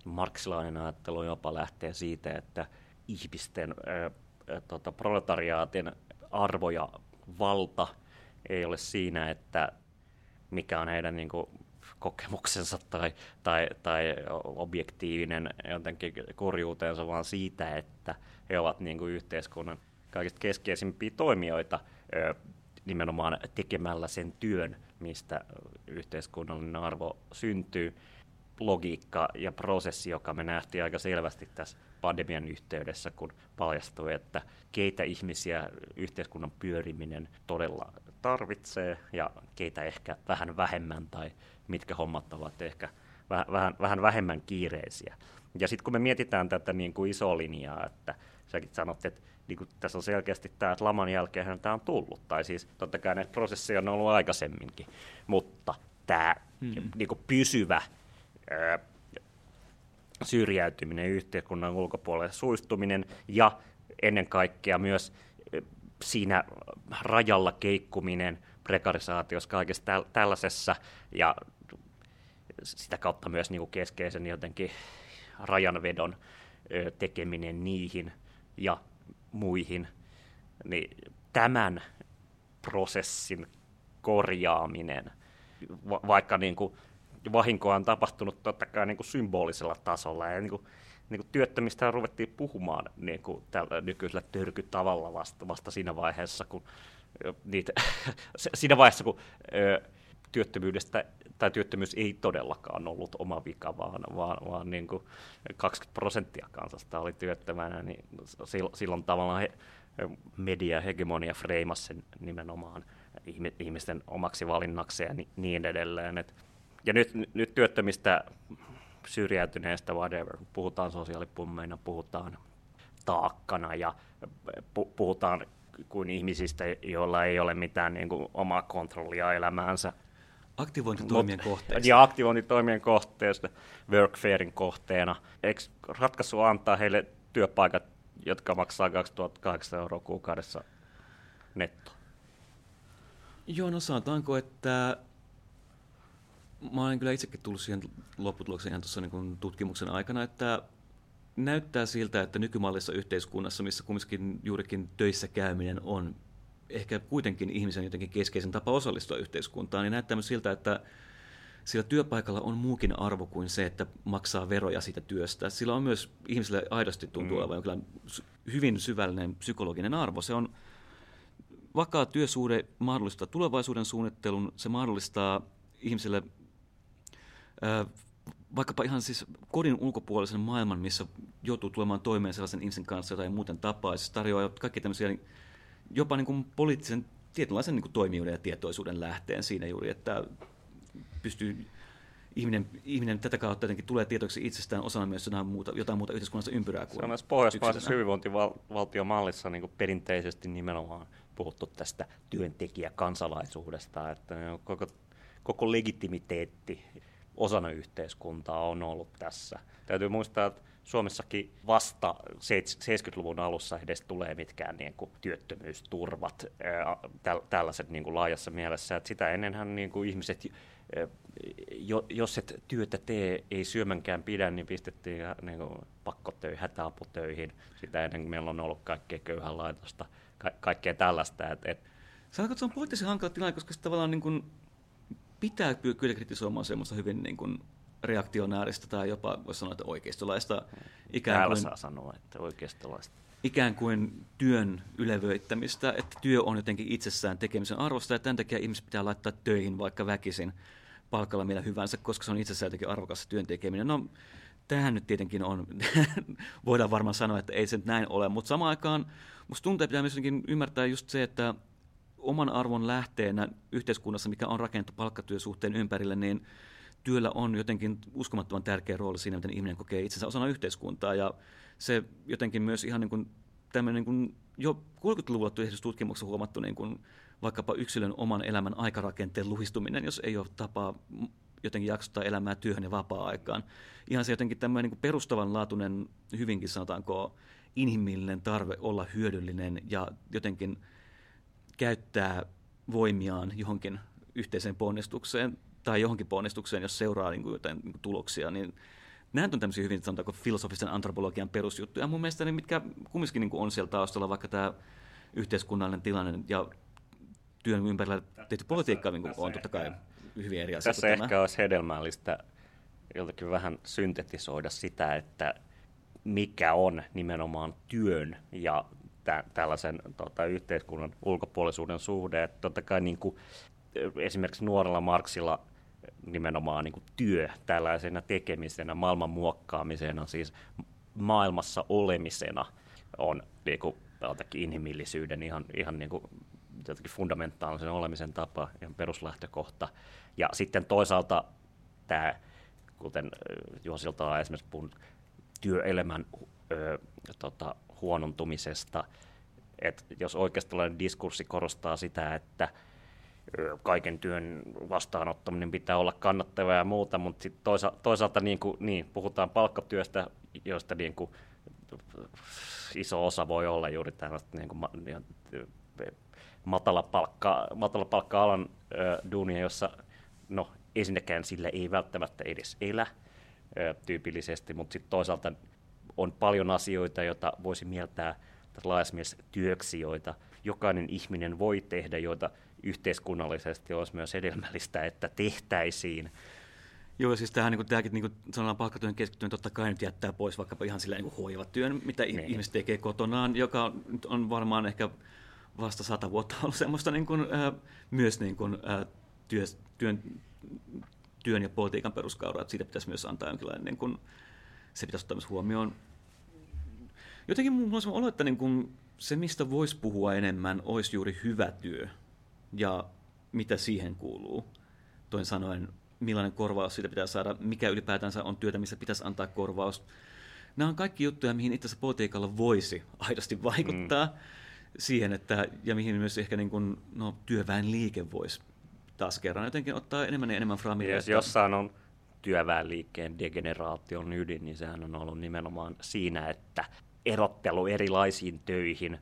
marksilainen ajattelu jopa lähtee siitä, että ihmisten, tota, proletariaatin arvo ja valta ei ole siinä, että mikä on heidän niin kuin, kokemuksensa tai, tai, tai objektiivinen jotenkin korjuuteensa, vaan siitä, että he ovat niin kuin, yhteiskunnan kaikista keskeisimpiä toimijoita nimenomaan tekemällä sen työn, mistä yhteiskunnallinen arvo syntyy. Logiikka ja prosessi, joka me nähtiin aika selvästi tässä pandemian yhteydessä, kun paljastui, että keitä ihmisiä yhteiskunnan pyöriminen todella tarvitsee ja keitä ehkä vähän vähemmän tai mitkä hommat ovat ehkä vähän, vähän, vähän vähemmän kiireisiä. Ja sitten kun me mietitään tätä niin kuin isoa linjaa, että säkin sanot, että niin kuin tässä on selkeästi tämä, että laman jälkeen tämä on tullut. Tai siis totta kai näitä prosesseja on ollut aikaisemminkin, mutta tämä hmm. niin kuin pysyvä syrjäytyminen, yhteiskunnan ulkopuolelle suistuminen ja ennen kaikkea myös siinä rajalla keikkuminen prekarisaatiossa kaikessa täl- tällaisessa ja sitä kautta myös niin kuin keskeisen jotenkin rajanvedon tekeminen niihin ja muihin, niin tämän prosessin korjaaminen, va- vaikka niin kuin vahinkoa on tapahtunut totta kai niin kuin symbolisella tasolla, ja niin kuin, niin kuin työttömistä ruvettiin puhumaan niin kuin tällä nykyisellä törkytavalla vasta, vasta siinä vaiheessa, kun niitä, siinä vaiheessa, kun ö, työttömyydestä tai työttömyys ei todellakaan ollut oma vika, vaan, vaan, vaan niin kuin 20 prosenttia kansasta oli työttömänä, niin silloin tavallaan he, media hegemonia freimasi sen nimenomaan ihmisten omaksi valinnaksi ja niin edelleen. Et, ja nyt, nyt työttömistä syrjäytyneistä, whatever, puhutaan sosiaalipummeina, puhutaan taakkana ja puhutaan kuin ihmisistä, joilla ei ole mitään niin kuin, omaa kontrollia elämäänsä – Aktivointitoimien kohteesta. Ja aktivointitoimien kohteesta, workfairin kohteena. Eikö ratkaisu antaa heille työpaikat, jotka maksaa 2800 euroa kuukaudessa netto? Joo, no sanotaanko, että mä olen kyllä itsekin tullut siihen lopputulokseen ihan tuossa niin tutkimuksen aikana, että näyttää siltä, että nykymallissa yhteiskunnassa, missä kumminkin juurikin töissä käyminen on ehkä kuitenkin ihmisen jotenkin keskeisen tapa osallistua yhteiskuntaan, niin näyttää myös siltä, että sillä työpaikalla on muukin arvo kuin se, että maksaa veroja siitä työstä. Sillä on myös ihmisille aidosti tuntuu mm. olevan kyllä hyvin syvällinen psykologinen arvo. Se on vakaa työsuhde mahdollistaa tulevaisuuden suunnittelun, se mahdollistaa ihmisille äh, vaikkapa ihan siis kodin ulkopuolisen maailman, missä joutuu tulemaan toimeen sellaisen ihmisen kanssa, jota ei muuten tapaa. Se tarjoaa kaikki tämmöisiä jopa niin kuin poliittisen tietynlaisen niin kuin toimijuuden ja tietoisuuden lähteen siinä juuri, että pystyy ihminen, ihminen tätä kautta jotenkin tulee tietoiksi itsestään osana myös jotain muuta, jotain muuta yhteiskunnassa ympyrää kuin Se on myös pohjoismaisessa hyvinvointivaltiomallissa niin perinteisesti nimenomaan puhuttu tästä työntekijäkansalaisuudesta, että koko, koko legitimiteetti osana yhteiskuntaa on ollut tässä. Täytyy muistaa, että Suomessakin vasta 70-luvun alussa edes tulee mitkään niin kuin, työttömyysturvat, tällaiset niin kuin, laajassa mielessä. Että sitä ennenhän niin kuin, ihmiset, jos et työtä tee, ei syömänkään pidä, niin pistettiin niin kuin, pakkotöihin, hätäaputöihin. Sitä ennen meillä on ollut kaikkea köyhänlaitosta, ka- kaikkea tällaista. Et, et, Sanoitko, että se on poliittisen hankala tilanne, koska se tavallaan niin kuin, pitää kyllä kritisoimaan semmoista hyvin niin kuin, reaktionääristä tai jopa, voisi sanoa, että oikeistolaista. Ikään Täällä kuin, saa sanoa, että oikeistolaista. Ikään kuin työn ylevöittämistä, että työ on jotenkin itsessään tekemisen arvosta ja tämän takia ihmiset pitää laittaa töihin vaikka väkisin palkalla millä hyvänsä, koska se on itsessään jotenkin arvokas työntekeminen. No, tämähän nyt tietenkin on, voidaan varmaan sanoa, että ei se nyt näin ole, mutta samaan aikaan musta tuntuu, että pitää myös ymmärtää just se, että oman arvon lähteenä yhteiskunnassa, mikä on rakennettu palkkatyösuhteen ympärille, niin työllä on jotenkin uskomattoman tärkeä rooli siinä, miten ihminen kokee itsensä osana yhteiskuntaa. Ja se jotenkin myös ihan niin kuin tämmöinen niin kuin jo 30-luvulla tehdyssä tutkimuksessa huomattu niin kuin vaikkapa yksilön oman elämän aikarakenteen luhistuminen, jos ei ole tapaa jotenkin jaksottaa elämää työhön ja vapaa-aikaan. Ihan se jotenkin tämmöinen niin perustavanlaatuinen, hyvinkin sanotaanko inhimillinen tarve olla hyödyllinen ja jotenkin käyttää voimiaan johonkin yhteiseen ponnistukseen tai johonkin ponnistukseen, jos seuraa niin kuin jotain niin kuin tuloksia, niin nämä on tämmöisiä hyvin sanotaanko filosofisen antropologian perusjuttuja. Mun mielestä ne, mitkä kumminkin niin on siellä taustalla, vaikka tämä yhteiskunnallinen tilanne ja työn ympärillä tehty politiikka niin on totta kai hyvin eri asia. Tässä ehkä tämä. olisi hedelmällistä jotenkin vähän syntetisoida sitä, että mikä on nimenomaan työn ja tä- tällaisen tota, yhteiskunnan ulkopuolisuuden suhde. Että totta kai niin kuin, esimerkiksi nuorella Marksilla nimenomaan niin kuin työ tällaisena tekemisenä, maailman muokkaamisena, siis maailmassa olemisena on niin kuin, inhimillisyyden ihan, ihan niin kuin, jotenkin fundamentaalisen olemisen tapa, ihan peruslähtökohta. Ja sitten toisaalta tämä, kuten Juosilta on esimerkiksi puhunut, työelämän ö, tota, huonontumisesta, että jos oikeastaan diskurssi korostaa sitä, että kaiken työn vastaanottaminen pitää olla kannattavaa ja muuta, mutta sit toisa, toisaalta niin kuin, niin, puhutaan palkkatyöstä, josta niin kuin, iso osa voi olla juuri tällaista niin kuin, matalapalkka, matalapalkka-alan ö, duunia, jossa no, ensinnäkään sillä ei välttämättä edes elä ö, tyypillisesti, mutta sitten toisaalta on paljon asioita, joita voisi mieltää laajassa työksi, joita jokainen ihminen voi tehdä, joita yhteiskunnallisesti olisi myös hedelmällistä, että tehtäisiin. Joo, siis tämähän, niin tämäkin niin sanotaan palkkatyön keskittyminen totta kai nyt jättää pois vaikkapa ihan sillä niin hoivatyön, mitä niin. ihmiset tekee kotonaan, joka on varmaan ehkä vasta sata vuotta ollut semmoista niin kuin, äh, myös niin kuin, äh, työ, työn, työn ja politiikan peruskauraa, että siitä pitäisi myös antaa jonkinlainen, niin kuin, se pitäisi ottaa myös huomioon. Jotenkin minulla on olo, että niin kuin, se, mistä voisi puhua enemmän, olisi juuri hyvä työ ja mitä siihen kuuluu. Toin sanoen, millainen korvaus siitä pitää saada, mikä ylipäätänsä on työtä, missä pitäisi antaa korvaus. Nämä on kaikki juttuja, mihin itse asiassa politiikalla voisi aidosti vaikuttaa. Mm siihen, että, ja mihin myös ehkä niin kuin, no, työväenliike voisi taas kerran jotenkin ottaa enemmän ja enemmän framille. Jos jossain on työväenliikkeen degeneraation ydin, niin sehän on ollut nimenomaan siinä, että erottelu erilaisiin töihin,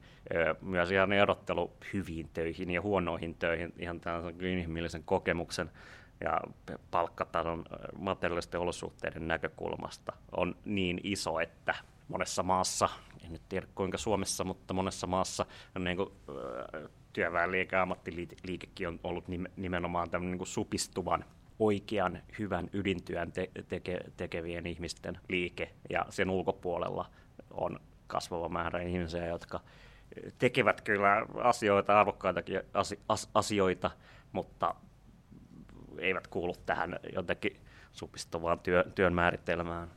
myös ihan erottelu hyviin töihin ja huonoihin töihin, ihan tällaisen inhimillisen kokemuksen ja palkkatason materiaalisten olosuhteiden näkökulmasta on niin iso, että monessa maassa, en nyt tiedä kuinka Suomessa, mutta monessa maassa on niin kuin, työväenliike ja ammattiliikekin on ollut nimenomaan tämmöinen niin supistuvan oikean, hyvän ydintyön te- teke- tekevien ihmisten liike, ja sen ulkopuolella on kasvava määrä ihmisiä, jotka tekevät kyllä asioita, arvokkaitakin asioita, mutta eivät kuulu tähän jotenkin supistuvaan työ, työn määritelmään.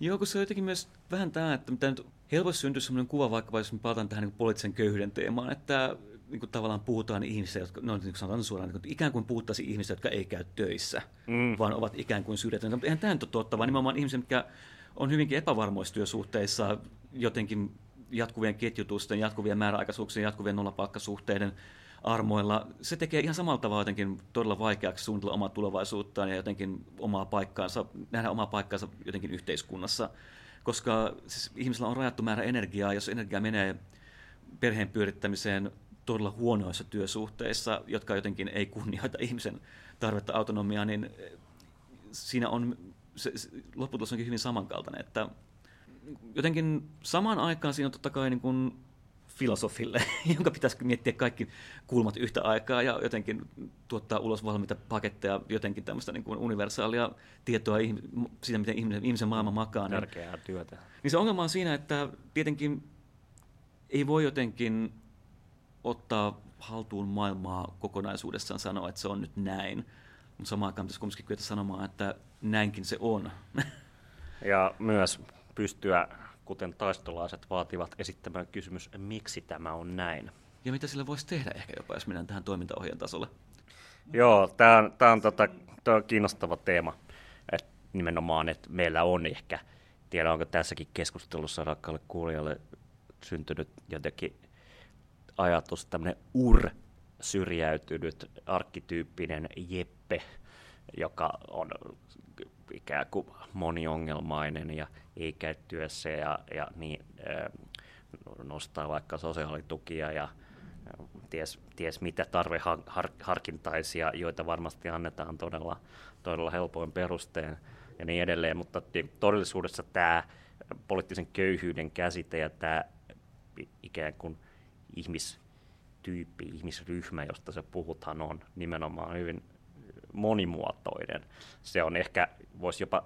Joo, kun se on jotenkin myös vähän tämä, että mitä nyt helposti syntyy sellainen kuva, vaikka jos me palataan tähän niin poliittisen köyhyyden teemaan, että niin kuin tavallaan puhutaan ihmisistä, jotka, no niin kuin sanotaan suoraan, niin kuin, ikään kuin puhuttaisiin ihmisistä, jotka ei käy töissä, mm. vaan ovat ikään kuin syrjäytyneitä. Mutta eihän tämä nyt ole totta, vaan nimenomaan ihmisiä, jotka on hyvinkin epävarmoissa työsuhteissa jotenkin jatkuvien ketjutusten, jatkuvien määräaikaisuuksien, jatkuvien nollapalkkasuhteiden armoilla. Se tekee ihan samalla tavalla jotenkin todella vaikeaksi suunnitella omaa tulevaisuuttaan ja jotenkin omaa paikkaansa, nähdä omaa paikkaansa jotenkin yhteiskunnassa, koska siis ihmisellä on rajattu määrä energiaa, jos energia menee perheen pyörittämiseen todella huonoissa työsuhteissa, jotka jotenkin ei kunnioita ihmisen tarvetta autonomiaa, niin siinä on, se, se, lopputulos onkin hyvin samankaltainen, että jotenkin samaan aikaan siinä on totta kai niin kuin filosofille, jonka pitäisi miettiä kaikki kulmat yhtä aikaa ja jotenkin tuottaa ulos valmiita paketteja, jotenkin tämmöistä niin kuin universaalia tietoa siitä, miten ihmisen, ihmisen maailma makaa. Niin- Tärkeää työtä. Niin se ongelma on siinä, että tietenkin ei voi jotenkin ottaa haltuun maailmaa kokonaisuudessaan sanoa, että se on nyt näin, mutta samaan aikaan pitäisi kumminkin kyetä sanomaan, että näinkin se on. Ja myös pystyä, kuten taistolaiset vaativat, esittämään kysymys, miksi tämä on näin. Ja mitä sillä voisi tehdä ehkä jopa, jos mennään tähän toimintaohjeen tasolle? Joo, tämä on, tää on, tota, tää on kiinnostava teema. Et nimenomaan, että meillä on ehkä, tiedä onko tässäkin keskustelussa rakkaalle kuulijalle syntynyt jotenkin ajatus, tämmöinen ur syrjäytynyt arkkityyppinen Jeppe, joka on ikään kuin moniongelmainen ja ei käy työssä ja, ja niin, nostaa vaikka sosiaalitukia ja ties, ties mitä tarveharkintaisia, joita varmasti annetaan todella, todella helpoin perusteen ja niin edelleen, mutta todellisuudessa tämä poliittisen köyhyyden käsite ja tämä ikään kuin ihmistyyppi, ihmisryhmä, josta se puhutaan, on nimenomaan hyvin monimuotoinen. Se on ehkä, voisi jopa,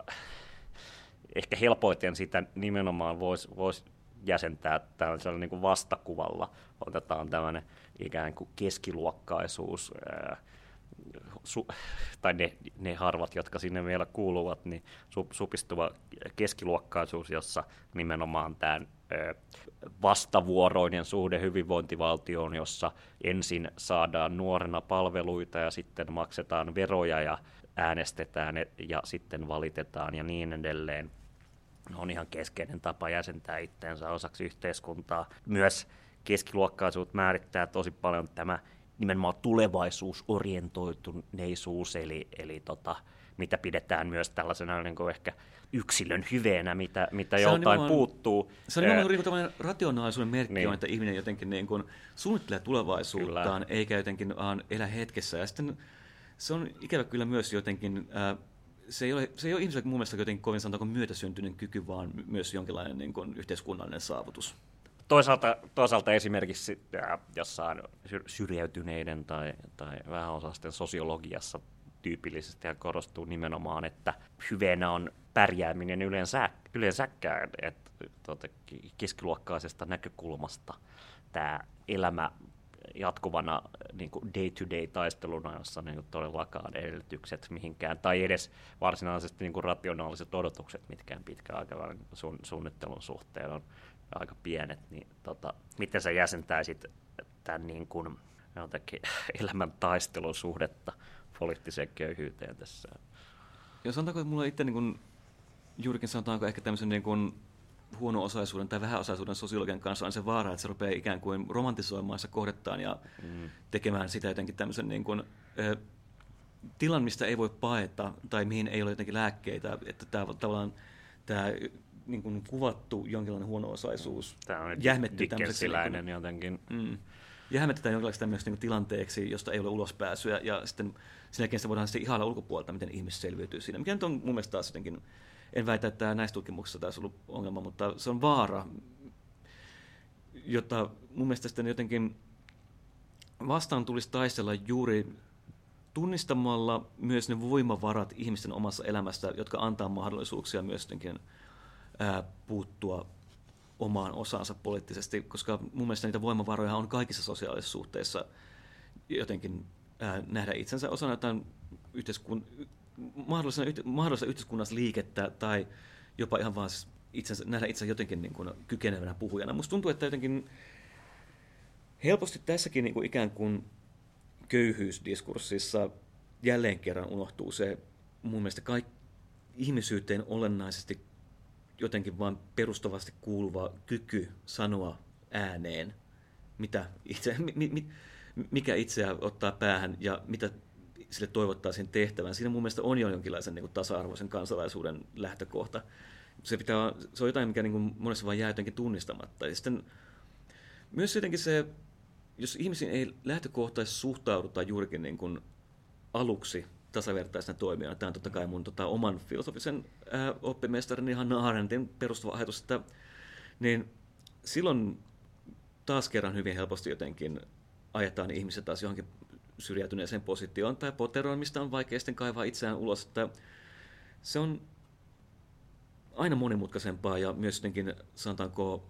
ehkä helpoiten sitä nimenomaan voisi vois jäsentää tällaisella niin kuin vastakuvalla. Otetaan tämmöinen ikään kuin keskiluokkaisuus, ää, su, tai ne, ne harvat, jotka sinne vielä kuuluvat, niin su, supistuva keskiluokkaisuus, jossa nimenomaan tämä vastavuoroinen suhde hyvinvointivaltioon, jossa ensin saadaan nuorena palveluita ja sitten maksetaan veroja ja äänestetään ja sitten valitetaan ja niin edelleen on ihan keskeinen tapa jäsentää itseensä osaksi yhteiskuntaa. Myös keskiluokkaisuut määrittää tosi paljon tämä nimenomaan tulevaisuusorientoituneisuus, eli, eli tota, mitä pidetään myös tällaisena niin kuin ehkä yksilön hyveenä, mitä, mitä joltain puuttuu. Se on nimenomaan niin tämmöinen rationaalisuuden merkki, niin. on, että ihminen jotenkin niin kuin suunnittelee tulevaisuuttaan, kyllä. eikä jotenkin vaan elä hetkessä. Ja sitten se on ikävä kyllä myös jotenkin, äh, se, ei ole, se ei ole ihmiselle mun mielestä jotenkin kovin sanotaanko myötäsyntyinen kyky, vaan myös jonkinlainen niin kuin yhteiskunnallinen saavutus. Toisaalta, toisaalta esimerkiksi äh, jossain syrjäytyneiden tai, tai vähäosaisten sosiologiassa tyypillisesti korostuu nimenomaan, että hyveenä on pärjääminen yleensä, yleensäkään, että tuota, keskiluokkaisesta näkökulmasta tämä elämä jatkuvana niin kuin day-to-day taisteluna, jossa niin kuin todellakaan edellytykset mihinkään, tai edes varsinaisesti niin kuin rationaaliset odotukset mitkään sun, suunnittelun suhteen on aika pienet, niin tota, miten sä jäsentäisit tämän niin kuin, jotenkin elämän taistelun suhdetta poliittiseen köyhyyteen tässä? Ja sanotaanko, että mulla itse niin kuin, juurikin sanotaanko ehkä tämmöisen niin kuin huono-osaisuuden tai vähäosaisuuden sosiologian kanssa on se vaara, että se rupeaa ikään kuin romantisoimaan se kohdettaan ja mm. tekemään sitä jotenkin tämmöisen niin kuin, ö, tilan, mistä ei voi paeta tai mihin ei ole jotenkin lääkkeitä, että tämä tavallaan tämä niin kuin kuvattu jonkinlainen huono-osaisuus tämä on jähmetty tämmöiseksi niin jotenkin. Mm, jähmettetään jonkinlaiseksi tämmöiseksi niin tilanteeksi, josta ei ole ulospääsyä ja sitten sen jälkeen sitä voidaan sitten ihailla ulkopuolelta, miten ihmiset selviytyy siinä, mikä nyt on mun mielestä taas jotenkin en väitä, että näissä tutkimuksissa taisi ollut ongelma, mutta se on vaara, jota mun mielestä sitten jotenkin vastaan tulisi taistella juuri tunnistamalla myös ne voimavarat ihmisten omassa elämässä, jotka antaa mahdollisuuksia myös jotenkin ää, puuttua omaan osaansa poliittisesti, koska mun mielestä niitä voimavaroja on kaikissa sosiaalisissa suhteissa jotenkin ää, nähdä itsensä osana jotain yhteiskun, mahdollisena, mahdollisena yhteiskunnassa liikettä tai jopa ihan vaan siis itsensä, nähdä itsensä jotenkin niin kuin kykenevänä puhujana. Musta tuntuu, että jotenkin helposti tässäkin niin kuin ikään kuin köyhyysdiskurssissa jälleen kerran unohtuu se mun mielestä kaik, ihmisyyteen olennaisesti jotenkin vain perustavasti kuuluva kyky sanoa ääneen, mitä itse, mi, mi, mikä itseä ottaa päähän ja mitä sille toivottaisiin tehtävän. Siinä mun mielestä on jo jonkinlaisen niin kuin tasa-arvoisen kansalaisuuden lähtökohta. Se, pitää, se on jotain, mikä niin kuin monessa vaan jää jotenkin tunnistamatta. Ja sitten myös jotenkin se, jos ihmisiin ei lähtökohtaisesti suhtauduta juurikin niin kuin aluksi tasavertaisena toimijana, tämä on totta kai mun tota, oman filosofisen ää, oppimestarini Hanna Arendtin perustuva ajatus, että niin silloin taas kerran hyvin helposti jotenkin ajetaan ihmiset taas johonkin syrjäytyneeseen positioon tai poteroon, mistä on vaikea sitten kaivaa itseään ulos. Että se on aina monimutkaisempaa ja myös jotenkin, sanotaanko,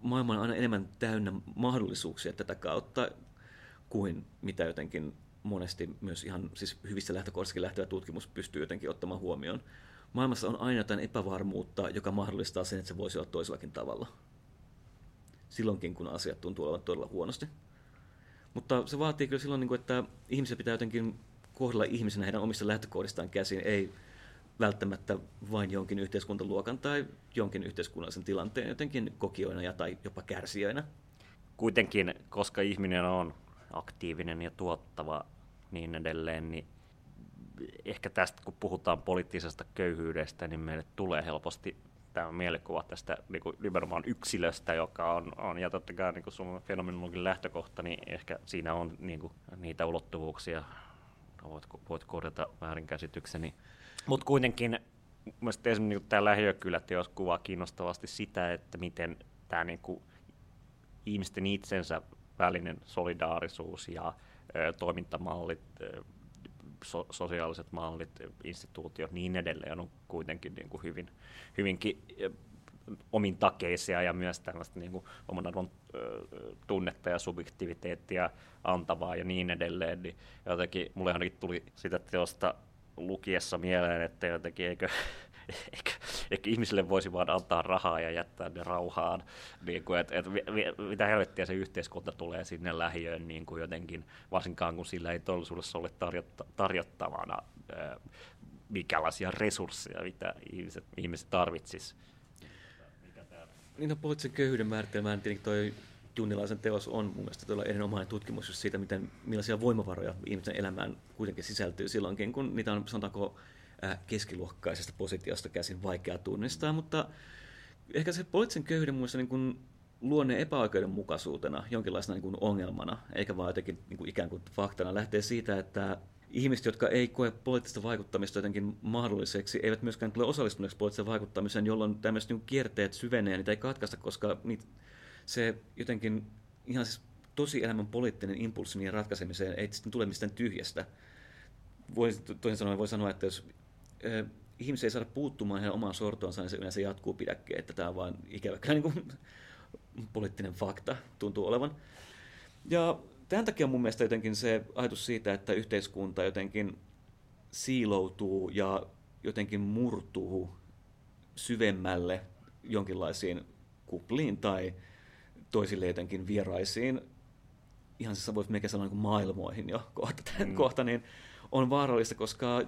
maailma on aina enemmän täynnä mahdollisuuksia tätä kautta kuin mitä jotenkin monesti myös ihan siis hyvistä lähtökohdista lähtevä tutkimus pystyy jotenkin ottamaan huomioon. Maailmassa on aina jotain epävarmuutta, joka mahdollistaa sen, että se voisi olla toisellakin tavalla. Silloinkin, kun asiat tuntuu olevan todella huonosti. Mutta se vaatii kyllä silloin, niin että ihmisiä pitää jotenkin kohdella ihmisenä heidän omista lähtökohdistaan käsin, ei välttämättä vain jonkin yhteiskuntaluokan tai jonkin yhteiskunnallisen tilanteen jotenkin kokijoina ja tai jopa kärsijöinä. Kuitenkin, koska ihminen on aktiivinen ja tuottava niin edelleen, niin ehkä tästä kun puhutaan poliittisesta köyhyydestä, niin meille tulee helposti tämä mielikuva tästä niin kuin nimenomaan yksilöstä, joka on, on ja totta kai niin sun fenomenologin lähtökohta, niin ehkä siinä on niin kuin, niitä ulottuvuuksia, voit, voit korjata väärinkäsitykseni. Mutta kuitenkin mielestäni esimerkiksi niin tämä lähiökyläteos kuvaa kiinnostavasti sitä, että miten tämä niin kuin, ihmisten itsensä välinen solidaarisuus ja toimintamallit, so, sosiaaliset mallit, instituutiot, niin edelleen on kuitenkin niin kuin hyvin, hyvinkin omin takeisia ja myös tällaista niin kuin oman arvon tunnetta ja subjektiviteettia antavaa ja niin edelleen, niin jotenkin mulle ainakin tuli sitä teosta lukiessa mieleen, että jotenkin eikö, eikö, eikö ihmisille voisi vaan antaa rahaa ja jättää ne rauhaan. Niin kuin, että, että mitä helvettiä se yhteiskunta tulee sinne lähiöön niin kuin jotenkin, varsinkaan kun sillä ei todellisuudessa ole tarjotta, tarjottavana mikälaisia resursseja, mitä ihmiset, ihmiset tarvitsisivat. Niin no, poliittisen köyhyyden määritelmään tietenkin toi Junnilaisen teos on mun mielestä todella erinomainen tutkimus siitä, miten, millaisia voimavaroja ihmisen elämään kuitenkin sisältyy silloinkin, kun niitä on sanotaanko keskiluokkaisesta positiosta käsin vaikea tunnistaa, mutta ehkä se poliittisen köyhyyden muista niin kuin luonne epäoikeudenmukaisuutena, jonkinlaisena niin kuin ongelmana, eikä vaan jotenkin niin kuin ikään kuin faktana, lähtee siitä, että ihmiset, jotka ei koe poliittista vaikuttamista jotenkin mahdolliseksi, eivät myöskään tule osallistuneeksi poliittiseen vaikuttamiseen, jolloin tämmöiset niin kierteet syvenee ja niitä ei katkaista, koska niitä, se jotenkin ihan siis tosi elämän poliittinen impulssi niiden ratkaisemiseen ei sitten tule mistään tyhjästä. Voi, toisin sanoen voi sanoa, että jos ihmisiä ei saada puuttumaan heidän omaan sortoonsa, niin se yleensä jatkuu pidäkkeen, että tämä on vain ikävä kyllä niin kuin, poliittinen fakta tuntuu olevan. Ja tämän takia mun mielestä jotenkin se ajatus siitä, että yhteiskunta jotenkin siiloutuu ja jotenkin murtuu syvemmälle jonkinlaisiin kupliin tai toisille jotenkin vieraisiin, ihan siis voisi melkein sanoa niin maailmoihin jo kohta, mm. kohta, niin on vaarallista, koska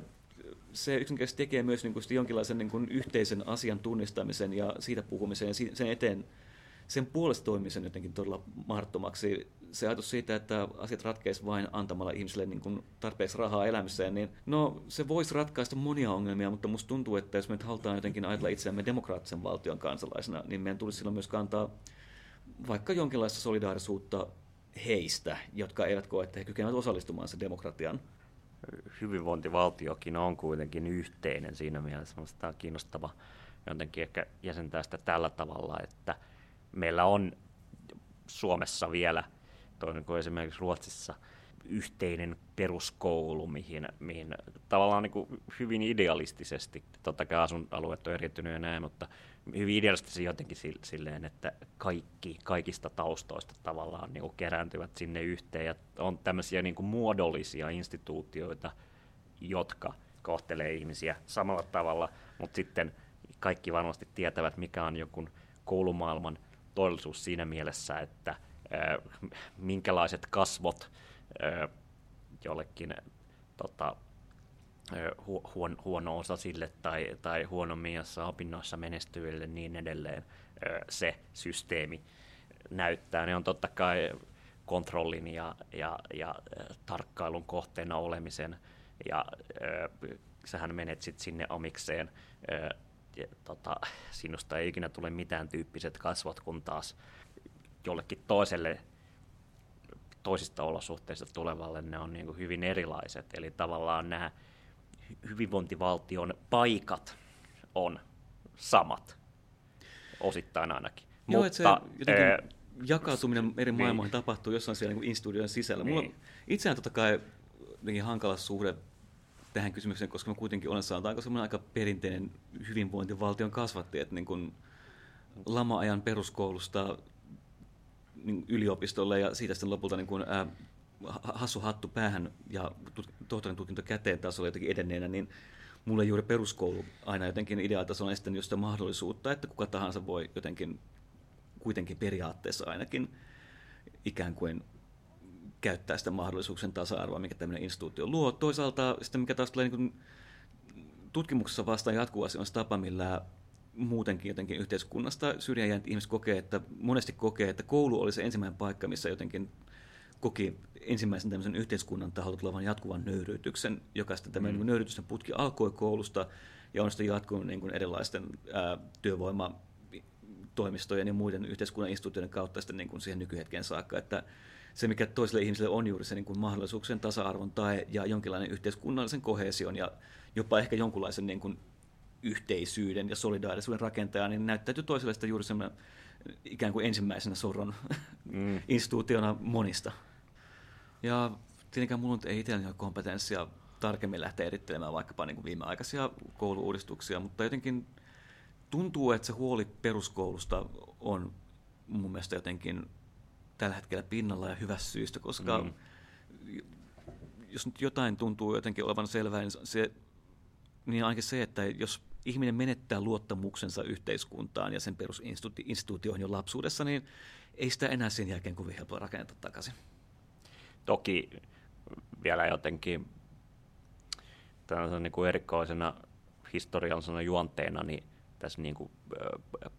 se yksinkertaisesti tekee myös niin kuin jonkinlaisen niin kuin yhteisen asian tunnistamisen ja siitä puhumisen ja sen eteen sen puolesta toimisen jotenkin todella mahdottomaksi. Se ajatus siitä, että asiat ratkeisi vain antamalla ihmisille niin kuin tarpeeksi rahaa elämiseen, niin no se voisi ratkaista monia ongelmia, mutta musta tuntuu, että jos me nyt halutaan jotenkin ajatella itseämme demokraattisen valtion kansalaisena, niin meidän tulisi silloin myös kantaa vaikka jonkinlaista solidaarisuutta heistä, jotka eivät koe, että he kykenevät osallistumaan sen demokratian hyvinvointivaltiokin on kuitenkin yhteinen siinä mielessä. Minusta on kiinnostava jotenkin ehkä jäsentää sitä tällä tavalla, että meillä on Suomessa vielä, toinen kuin esimerkiksi Ruotsissa, yhteinen peruskoulu, mihin, mihin tavallaan niin kuin hyvin idealistisesti, totta kai asuinalueet on eritynyt ja näin, mutta hyvin idealistisesti jotenkin silleen, että kaikki, kaikista taustoista tavallaan niin kuin kerääntyvät sinne yhteen ja on tämmöisiä niin kuin muodollisia instituutioita, jotka kohtelee ihmisiä samalla tavalla, mutta sitten kaikki varmasti tietävät, mikä on joku koulumaailman todellisuus siinä mielessä, että minkälaiset kasvot jollekin tota, huon, huono osa sille tai, tai huonommiassa opinnoissa menestyville niin edelleen se systeemi näyttää. Ne on totta kai kontrollin ja, ja, ja tarkkailun kohteena olemisen ja äh, sähän menet sitten sinne omikseen. Ja, tota, sinusta ei ikinä tule mitään tyyppiset kasvot, kun taas jollekin toiselle toisista olosuhteista tulevalle ne on niin kuin hyvin erilaiset. Eli tavallaan nämä hyvinvointivaltion paikat on samat, osittain ainakin. Joo, Mutta, se jotenkin ää, jakautuminen eri niin. maailmoihin tapahtuu jossain siellä niin instituutioiden sisällä. Niin. Mulla itseään totta kai hankala suhde tähän kysymykseen, koska mä kuitenkin olen sanotaanko semmoinen aika perinteinen hyvinvointivaltion kasvatti, että niin kuin lama-ajan peruskoulusta niin yliopistolle ja siitä sitten lopulta niin kuin, ää, hassu hattu päähän ja tohtorin tutkinto käteen tasolla jotenkin edenneenä, niin mulle juuri peruskoulu aina jotenkin ideaalitasolla on just sitä mahdollisuutta, että kuka tahansa voi jotenkin kuitenkin periaatteessa ainakin ikään kuin käyttää sitä mahdollisuuksien tasa-arvoa, mikä tämmöinen instituutio luo. Toisaalta sitten mikä taas tulee niin tutkimuksessa vastaan jatkuvasti on se tapa, millä muutenkin jotenkin yhteiskunnasta syrjään ihmiset kokee, että monesti kokee, että koulu oli se ensimmäinen paikka, missä jotenkin koki ensimmäisen tämmöisen yhteiskunnan taholta tulevan jatkuvan nöyryytyksen, joka sitten tämä mm. nöyryytysten putki alkoi koulusta ja on sitten jatkunut niin kuin erilaisten ää, työvoimatoimistojen ja muiden yhteiskunnan instituutioiden kautta sitten niin kuin siihen nykyhetkeen saakka, että se, mikä toiselle ihmiselle on juuri se niin kuin mahdollisuuksien tasa-arvon tai ja jonkinlainen yhteiskunnallisen kohesion ja jopa ehkä jonkunlaisen niin kuin yhteisyyden ja solidaarisuuden rakentaja, niin näyttäytyy toiselle sitä juuri semmoinen ikään kuin ensimmäisenä sorron mm. instituutiona monista. Ja tietenkään minulla ei itselleni ole kompetenssia tarkemmin lähteä erittelemään vaikkapa niin kuin viimeaikaisia kouluuudistuksia, mutta jotenkin tuntuu, että se huoli peruskoulusta on mun mielestä jotenkin tällä hetkellä pinnalla ja hyvästä syystä, koska mm. jos nyt jotain tuntuu jotenkin olevan selvää, niin, se, niin ainakin se, että jos ihminen menettää luottamuksensa yhteiskuntaan ja sen perusinstituutioihin jo lapsuudessa, niin ei sitä enää sen jälkeen kovin helppoa rakentaa takaisin. Toki vielä jotenkin niin kuin erikoisena historiallisena juonteena, niin tässä niin kuin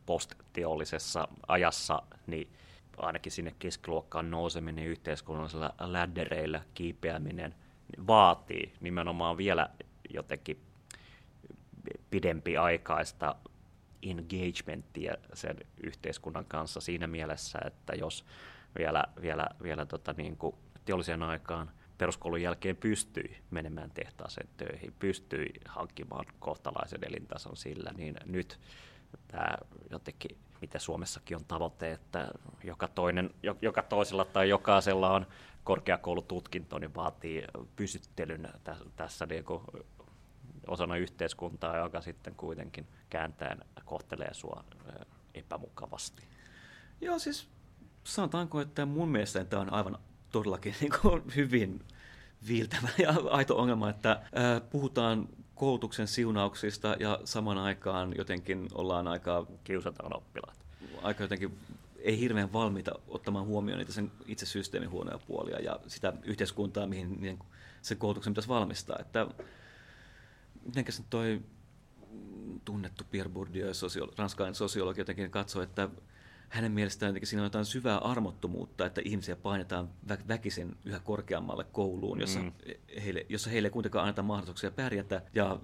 postteollisessa ajassa, niin ainakin sinne keskiluokkaan nouseminen yhteiskunnallisella läddereillä kiipeäminen niin vaatii nimenomaan vielä jotenkin pidempi aikaista engagementtia sen yhteiskunnan kanssa siinä mielessä, että jos vielä, vielä, vielä tota niin kuin teollisen aikaan peruskoulun jälkeen pystyi menemään tehtaaseen töihin, pystyi hankkimaan kohtalaisen elintason sillä, niin nyt tämä jotenkin, mitä Suomessakin on tavoite, että joka, toinen, joka toisella tai jokaisella on korkeakoulututkinto, niin vaatii pysyttelyn tässä niin osana yhteiskuntaa, joka sitten kuitenkin kääntäen kohtelee sua epämukavasti. Joo, siis sanotaanko, että mun mielestä tämä on aivan todellakin niin kuin hyvin viiltävä ja aito ongelma, että puhutaan koulutuksen siunauksista ja saman aikaan jotenkin ollaan aika... Kiusataan oppilaat. Aika jotenkin ei hirveän valmiita ottamaan huomioon niitä sen itse systeemin huonoja puolia ja sitä yhteiskuntaa, mihin niin sen koulutuksen pitäisi valmistaa. Että mitenkäs nyt toi tunnettu Pierre Bourdieu, sosio- ranskalainen sosiologi, jotenkin katsoi, että hänen mielestään jotenkin siinä on jotain syvää armottomuutta, että ihmisiä painetaan vä- väkisin yhä korkeammalle kouluun, jossa, mm. heille, jossa heille ei kuitenkaan anneta mahdollisuuksia pärjätä. Ja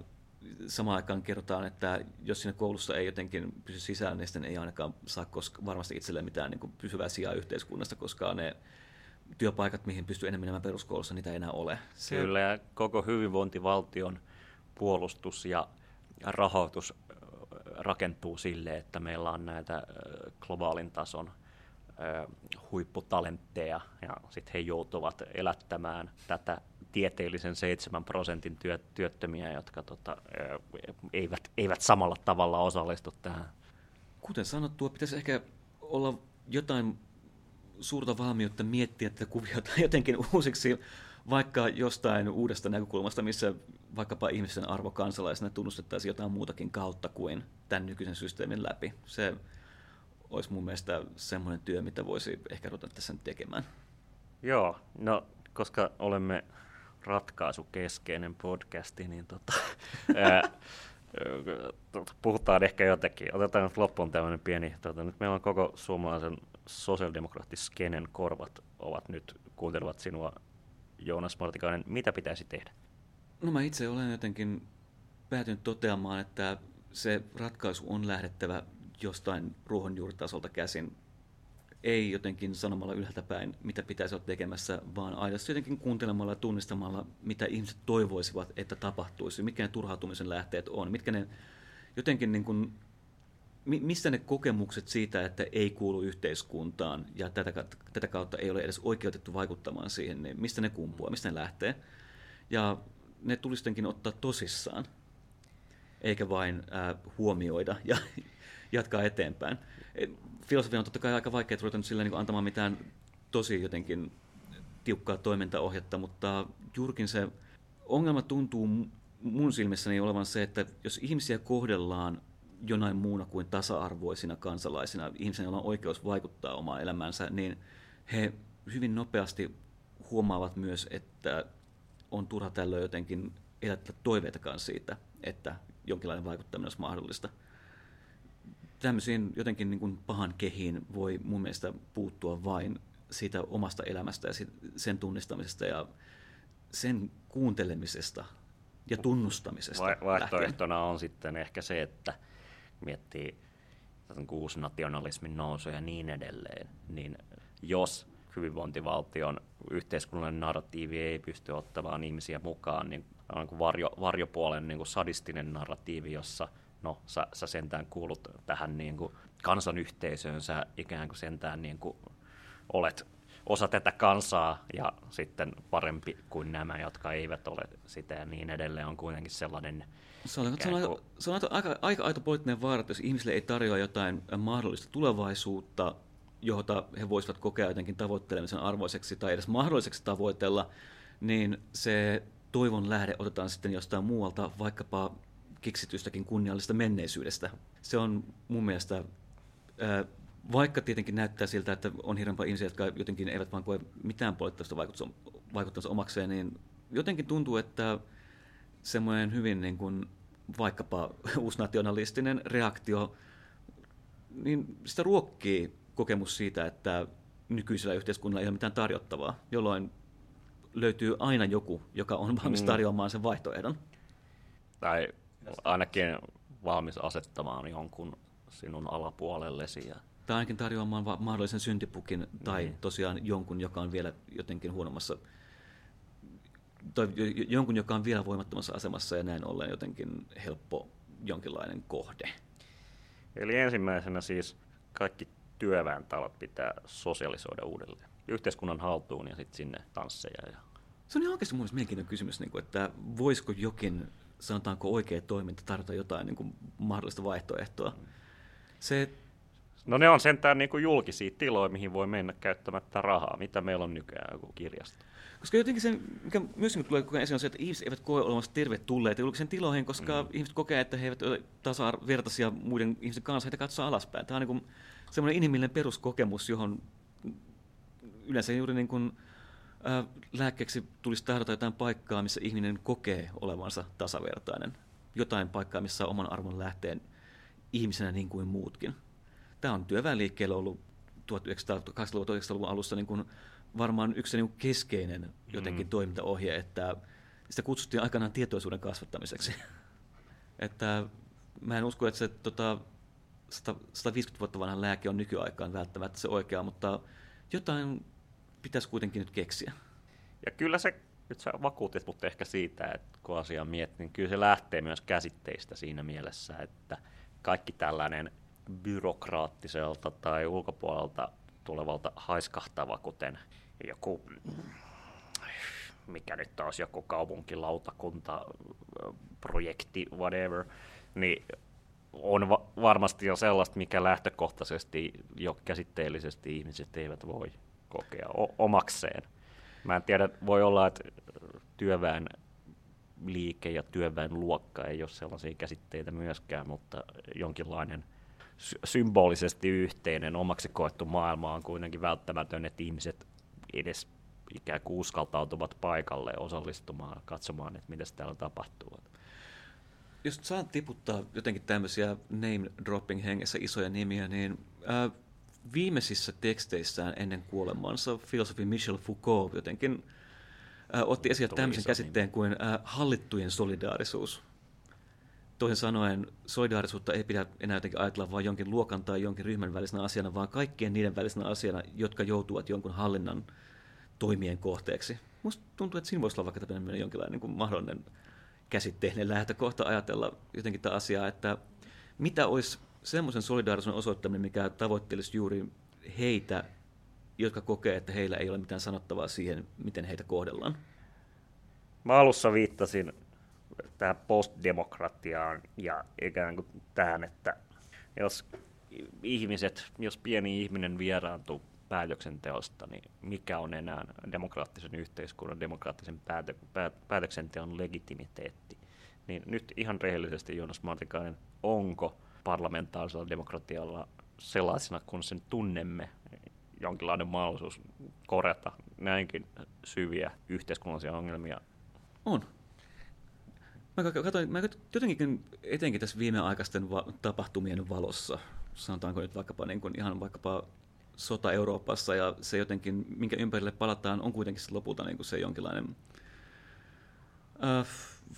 samaan aikaan kerrotaan, että jos siinä koulussa ei jotenkin pysy sisään, niin sitten ei ainakaan saa koska, varmasti itselleen mitään niin kuin pysyvää sijaa yhteiskunnasta, koska ne työpaikat, mihin pystyy enemmän menemään peruskoulussa, niitä ei enää ole. Kyllä, ja koko hyvinvointivaltion puolustus ja rahoitus rakentuu sille, että meillä on näitä globaalin tason huipputalentteja ja sitten he joutuvat elättämään tätä tieteellisen 7 prosentin työ, työttömiä, jotka tota, eivät, eivät samalla tavalla osallistu tähän. Kuten sanottua, pitäisi ehkä olla jotain suurta valmiutta miettiä tätä kuviota jotenkin uusiksi vaikka jostain uudesta näkökulmasta, missä vaikkapa ihmisen arvo kansalaisena tunnustettaisiin jotain muutakin kautta kuin tämän nykyisen systeemin läpi. Se olisi mun mielestä semmoinen työ, mitä voisi ehkä ruveta tässä nyt tekemään. Joo, no koska olemme ratkaisukeskeinen podcasti, niin tota, ää, puhutaan ehkä jotenkin. Otetaan nyt loppuun tämmöinen pieni, tota, nyt meillä on koko suomalaisen sosiaalidemokraattiskenen korvat ovat nyt, kuuntelevat sinua Joonas Martikainen, mitä pitäisi tehdä? No mä itse olen jotenkin päätynyt toteamaan, että se ratkaisu on lähdettävä jostain ruohonjuuritasolta käsin. Ei jotenkin sanomalla ylhäältä päin, mitä pitäisi olla tekemässä, vaan aidosti jotenkin kuuntelemalla ja tunnistamalla, mitä ihmiset toivoisivat, että tapahtuisi, mitkä ne turhautumisen lähteet on, mitkä ne jotenkin niin kuin mistä ne kokemukset siitä, että ei kuulu yhteiskuntaan ja tätä, tätä kautta ei ole edes oikeutettu vaikuttamaan siihen, niin mistä ne kumpuaa, mistä ne lähtee. Ja ne tulisi ottaa tosissaan, eikä vain äh, huomioida ja jatkaa eteenpäin. Filosofia on totta kai aika vaikea ruveta nyt sillä niin antamaan mitään tosi jotenkin tiukkaa toimintaohjetta, mutta juurikin se ongelma tuntuu mun silmissäni olevan se, että jos ihmisiä kohdellaan jonain muuna kuin tasa-arvoisina kansalaisina, ihmisiä, joilla on oikeus vaikuttaa omaan elämäänsä, niin he hyvin nopeasti huomaavat myös, että on turha tällöin jotenkin elättää toiveitakaan siitä, että jonkinlainen vaikuttaminen olisi mahdollista. Tämmöisiin jotenkin niin kuin pahan kehiin voi mun mielestä puuttua vain siitä omasta elämästä ja sen tunnistamisesta ja sen kuuntelemisesta ja tunnustamisesta. Va- vaihtoehtona lähtien. on sitten ehkä se, että miettii nationalismin nousu ja niin edelleen, niin jos hyvinvointivaltion yhteiskunnallinen narratiivi ei pysty ottamaan ihmisiä mukaan, niin on kuin varjo, varjopuolen niin kuin sadistinen narratiivi, jossa no, sä, sä sentään kuulut tähän niin kuin kansanyhteisöön, sä ikään kuin sentään niin kuin olet osa tätä kansaa ja sitten parempi kuin nämä, jotka eivät ole sitä ja niin edelleen on kuitenkin sellainen... Se on, se on, se on aika, aika aito poliittinen vaara, että jos ihmisille ei tarjoa jotain mahdollista tulevaisuutta, jota he voisivat kokea jotenkin tavoittelemisen arvoiseksi tai edes mahdolliseksi tavoitella, niin se toivon lähde otetaan sitten jostain muualta, vaikkapa keksitystäkin kunniallisesta menneisyydestä. Se on mun mielestä vaikka tietenkin näyttää siltä, että on hirveän ihmisiä, jotka jotenkin eivät vaan koe mitään poliittista vaikuttamista omakseen, niin jotenkin tuntuu, että semmoinen hyvin niin kuin vaikkapa uusnationalistinen reaktio, niin sitä ruokkii kokemus siitä, että nykyisellä yhteiskunnalla ei ole mitään tarjottavaa, jolloin löytyy aina joku, joka on valmis mm. tarjoamaan sen vaihtoehdon. Tai ainakin valmis asettamaan jonkun sinun alapuolellesi ja tai ainakin tarjoamaan mahdollisen syntipukin tai mm. tosiaan jonkun, joka on vielä jotenkin huonommassa, tai jonkun, joka on vielä voimattomassa asemassa ja näin ollen jotenkin helppo jonkinlainen kohde. Eli ensimmäisenä siis kaikki työväentalot pitää sosialisoida uudelleen. Yhteiskunnan haltuun ja sitten sinne tansseja. Ja... Se on ihan oikeasti mun mielenkiintoinen kysymys, niin kuin, että voisiko jokin, sanotaanko oikea toiminta, tarjota jotain niin kuin mahdollista vaihtoehtoa. Se No ne on sentään niin kuin julkisia tiloja, mihin voi mennä käyttämättä rahaa. Mitä meillä on nykyään joku kirjasto? Koska jotenkin se, mikä myös niin tulee koko ajan esiin, on se, että ihmiset eivät koe olemassa tervetulleita julkisen tiloihin, koska mm. ihmiset kokee, että he eivät ole tasa-vertaisia muiden ihmisten kanssa, heitä katsoa alaspäin. Tämä on niin semmoinen inhimillinen peruskokemus, johon yleensä juuri niin kuin, äh, lääkkeeksi tulisi tahdota jotain paikkaa, missä ihminen kokee olevansa tasavertainen. Jotain paikkaa, missä on oman arvon lähteen ihmisenä niin kuin muutkin tämä on työväenliikkeellä ollut 1900-luvun alussa niin kuin varmaan yksi niin kuin keskeinen jotenkin mm. toimintaohje, että sitä kutsuttiin aikanaan tietoisuuden kasvattamiseksi. että mä en usko, että se tota, 150 vuotta vanha lääke on nykyaikaan välttämättä se oikea, mutta jotain pitäisi kuitenkin nyt keksiä. Ja kyllä se, nyt sä vakuutit mutta ehkä siitä, että kun asiaa miettii, niin kyllä se lähtee myös käsitteistä siinä mielessä, että kaikki tällainen byrokraattiselta tai ulkopuolelta tulevalta haiskahtava, kuten joku, mikä nyt taas joku kaupunkilautakunta, projekti, whatever, niin on va- varmasti jo sellaista, mikä lähtökohtaisesti jo käsitteellisesti ihmiset eivät voi kokea o- omakseen. Mä en tiedä, voi olla, että työväen liike ja työväen luokka ei ole sellaisia käsitteitä myöskään, mutta jonkinlainen – symbolisesti yhteinen, omaksi koettu maailma on kuitenkin välttämätön, että ihmiset edes ikään kuin uskaltautuvat paikalle osallistumaan, katsomaan, että mitä täällä tapahtuu. Jos saan tiputtaa jotenkin tämmöisiä name-dropping hengessä isoja nimiä, niin ää, viimeisissä teksteissään ennen kuolemansa filosofi Michel Foucault jotenkin ää, otti esille tämmöisen käsitteen nimi. kuin ää, hallittujen solidaarisuus. Toisin sanoen solidaarisuutta ei pidä enää jotenkin ajatella vain jonkin luokan tai jonkin ryhmän välisenä asiana, vaan kaikkien niiden välisenä asiana, jotka joutuvat jonkun hallinnan toimien kohteeksi. Minusta tuntuu, että siinä voisi olla vaikka tämmöinen jonkinlainen niin kuin mahdollinen käsitteinen lähtökohta ajatella jotenkin tätä asiaa, että mitä olisi semmoisen solidaarisuuden osoittaminen, mikä tavoittelisi juuri heitä, jotka kokee, että heillä ei ole mitään sanottavaa siihen, miten heitä kohdellaan. Mä alussa viittasin tähän postdemokratiaan ja ikään kuin tähän, että jos ihmiset, jos pieni ihminen vieraantuu päätöksenteosta, niin mikä on enää demokraattisen yhteiskunnan, demokraattisen päätö, päätöksenteon legitimiteetti? Niin nyt ihan rehellisesti Jonas Martikainen, onko parlamentaarisella demokratialla sellaisena, kun sen tunnemme, jonkinlainen mahdollisuus korjata näinkin syviä yhteiskunnallisia ongelmia? On. Mä katsoin, mä jotenkin etenkin tässä viimeaikaisten va- tapahtumien valossa, sanotaanko nyt vaikkapa niin kuin ihan vaikkapa sota Euroopassa ja se jotenkin, minkä ympärille palataan, on kuitenkin lopulta niin kuin se jonkinlainen äh,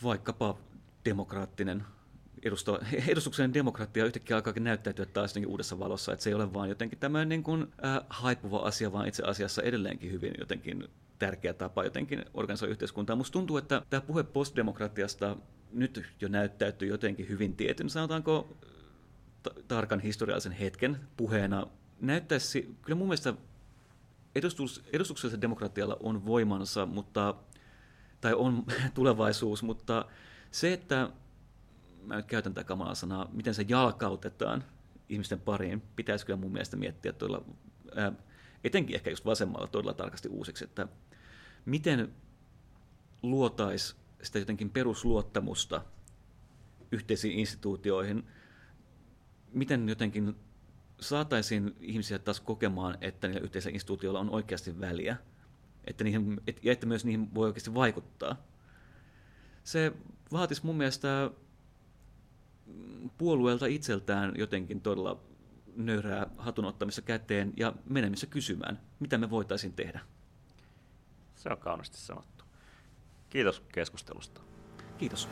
vaikkapa demokraattinen edustava, edustuksellinen demokratia yhtäkkiä alkaa näyttäytyä taas uudessa valossa, että se ei ole vain jotenkin tämmöinen niin kuin, äh, haipuva asia, vaan itse asiassa edelleenkin hyvin jotenkin tärkeä tapa jotenkin organisoida yhteiskuntaa. Musta tuntuu, että tämä puhe postdemokratiasta nyt jo näyttäytyy jotenkin hyvin tietyn, sanotaanko tarkan historiallisen hetken puheena. Näyttäisi, kyllä mun mielestä edustus, edustuksellisella demokratialla on voimansa, mutta, tai on tulevaisuus, mutta se, että mä nyt käytän tätä kamalaa sanaa, miten se jalkautetaan ihmisten pariin, pitäisi kyllä mun mielestä miettiä todella, ää, etenkin ehkä just vasemmalla todella tarkasti uusiksi, että miten luotaisi sitä jotenkin perusluottamusta yhteisiin instituutioihin, miten jotenkin saataisiin ihmisiä taas kokemaan, että niillä yhteisillä instituutioilla on oikeasti väliä, että niihin, et, ja että myös niihin voi oikeasti vaikuttaa. Se vaatisi mun mielestä puolueelta itseltään jotenkin todella nöyrää hatunottamissa käteen ja menemistä kysymään, mitä me voitaisiin tehdä. Se on kauniisti sanottu. Kiitos keskustelusta. Kiitos.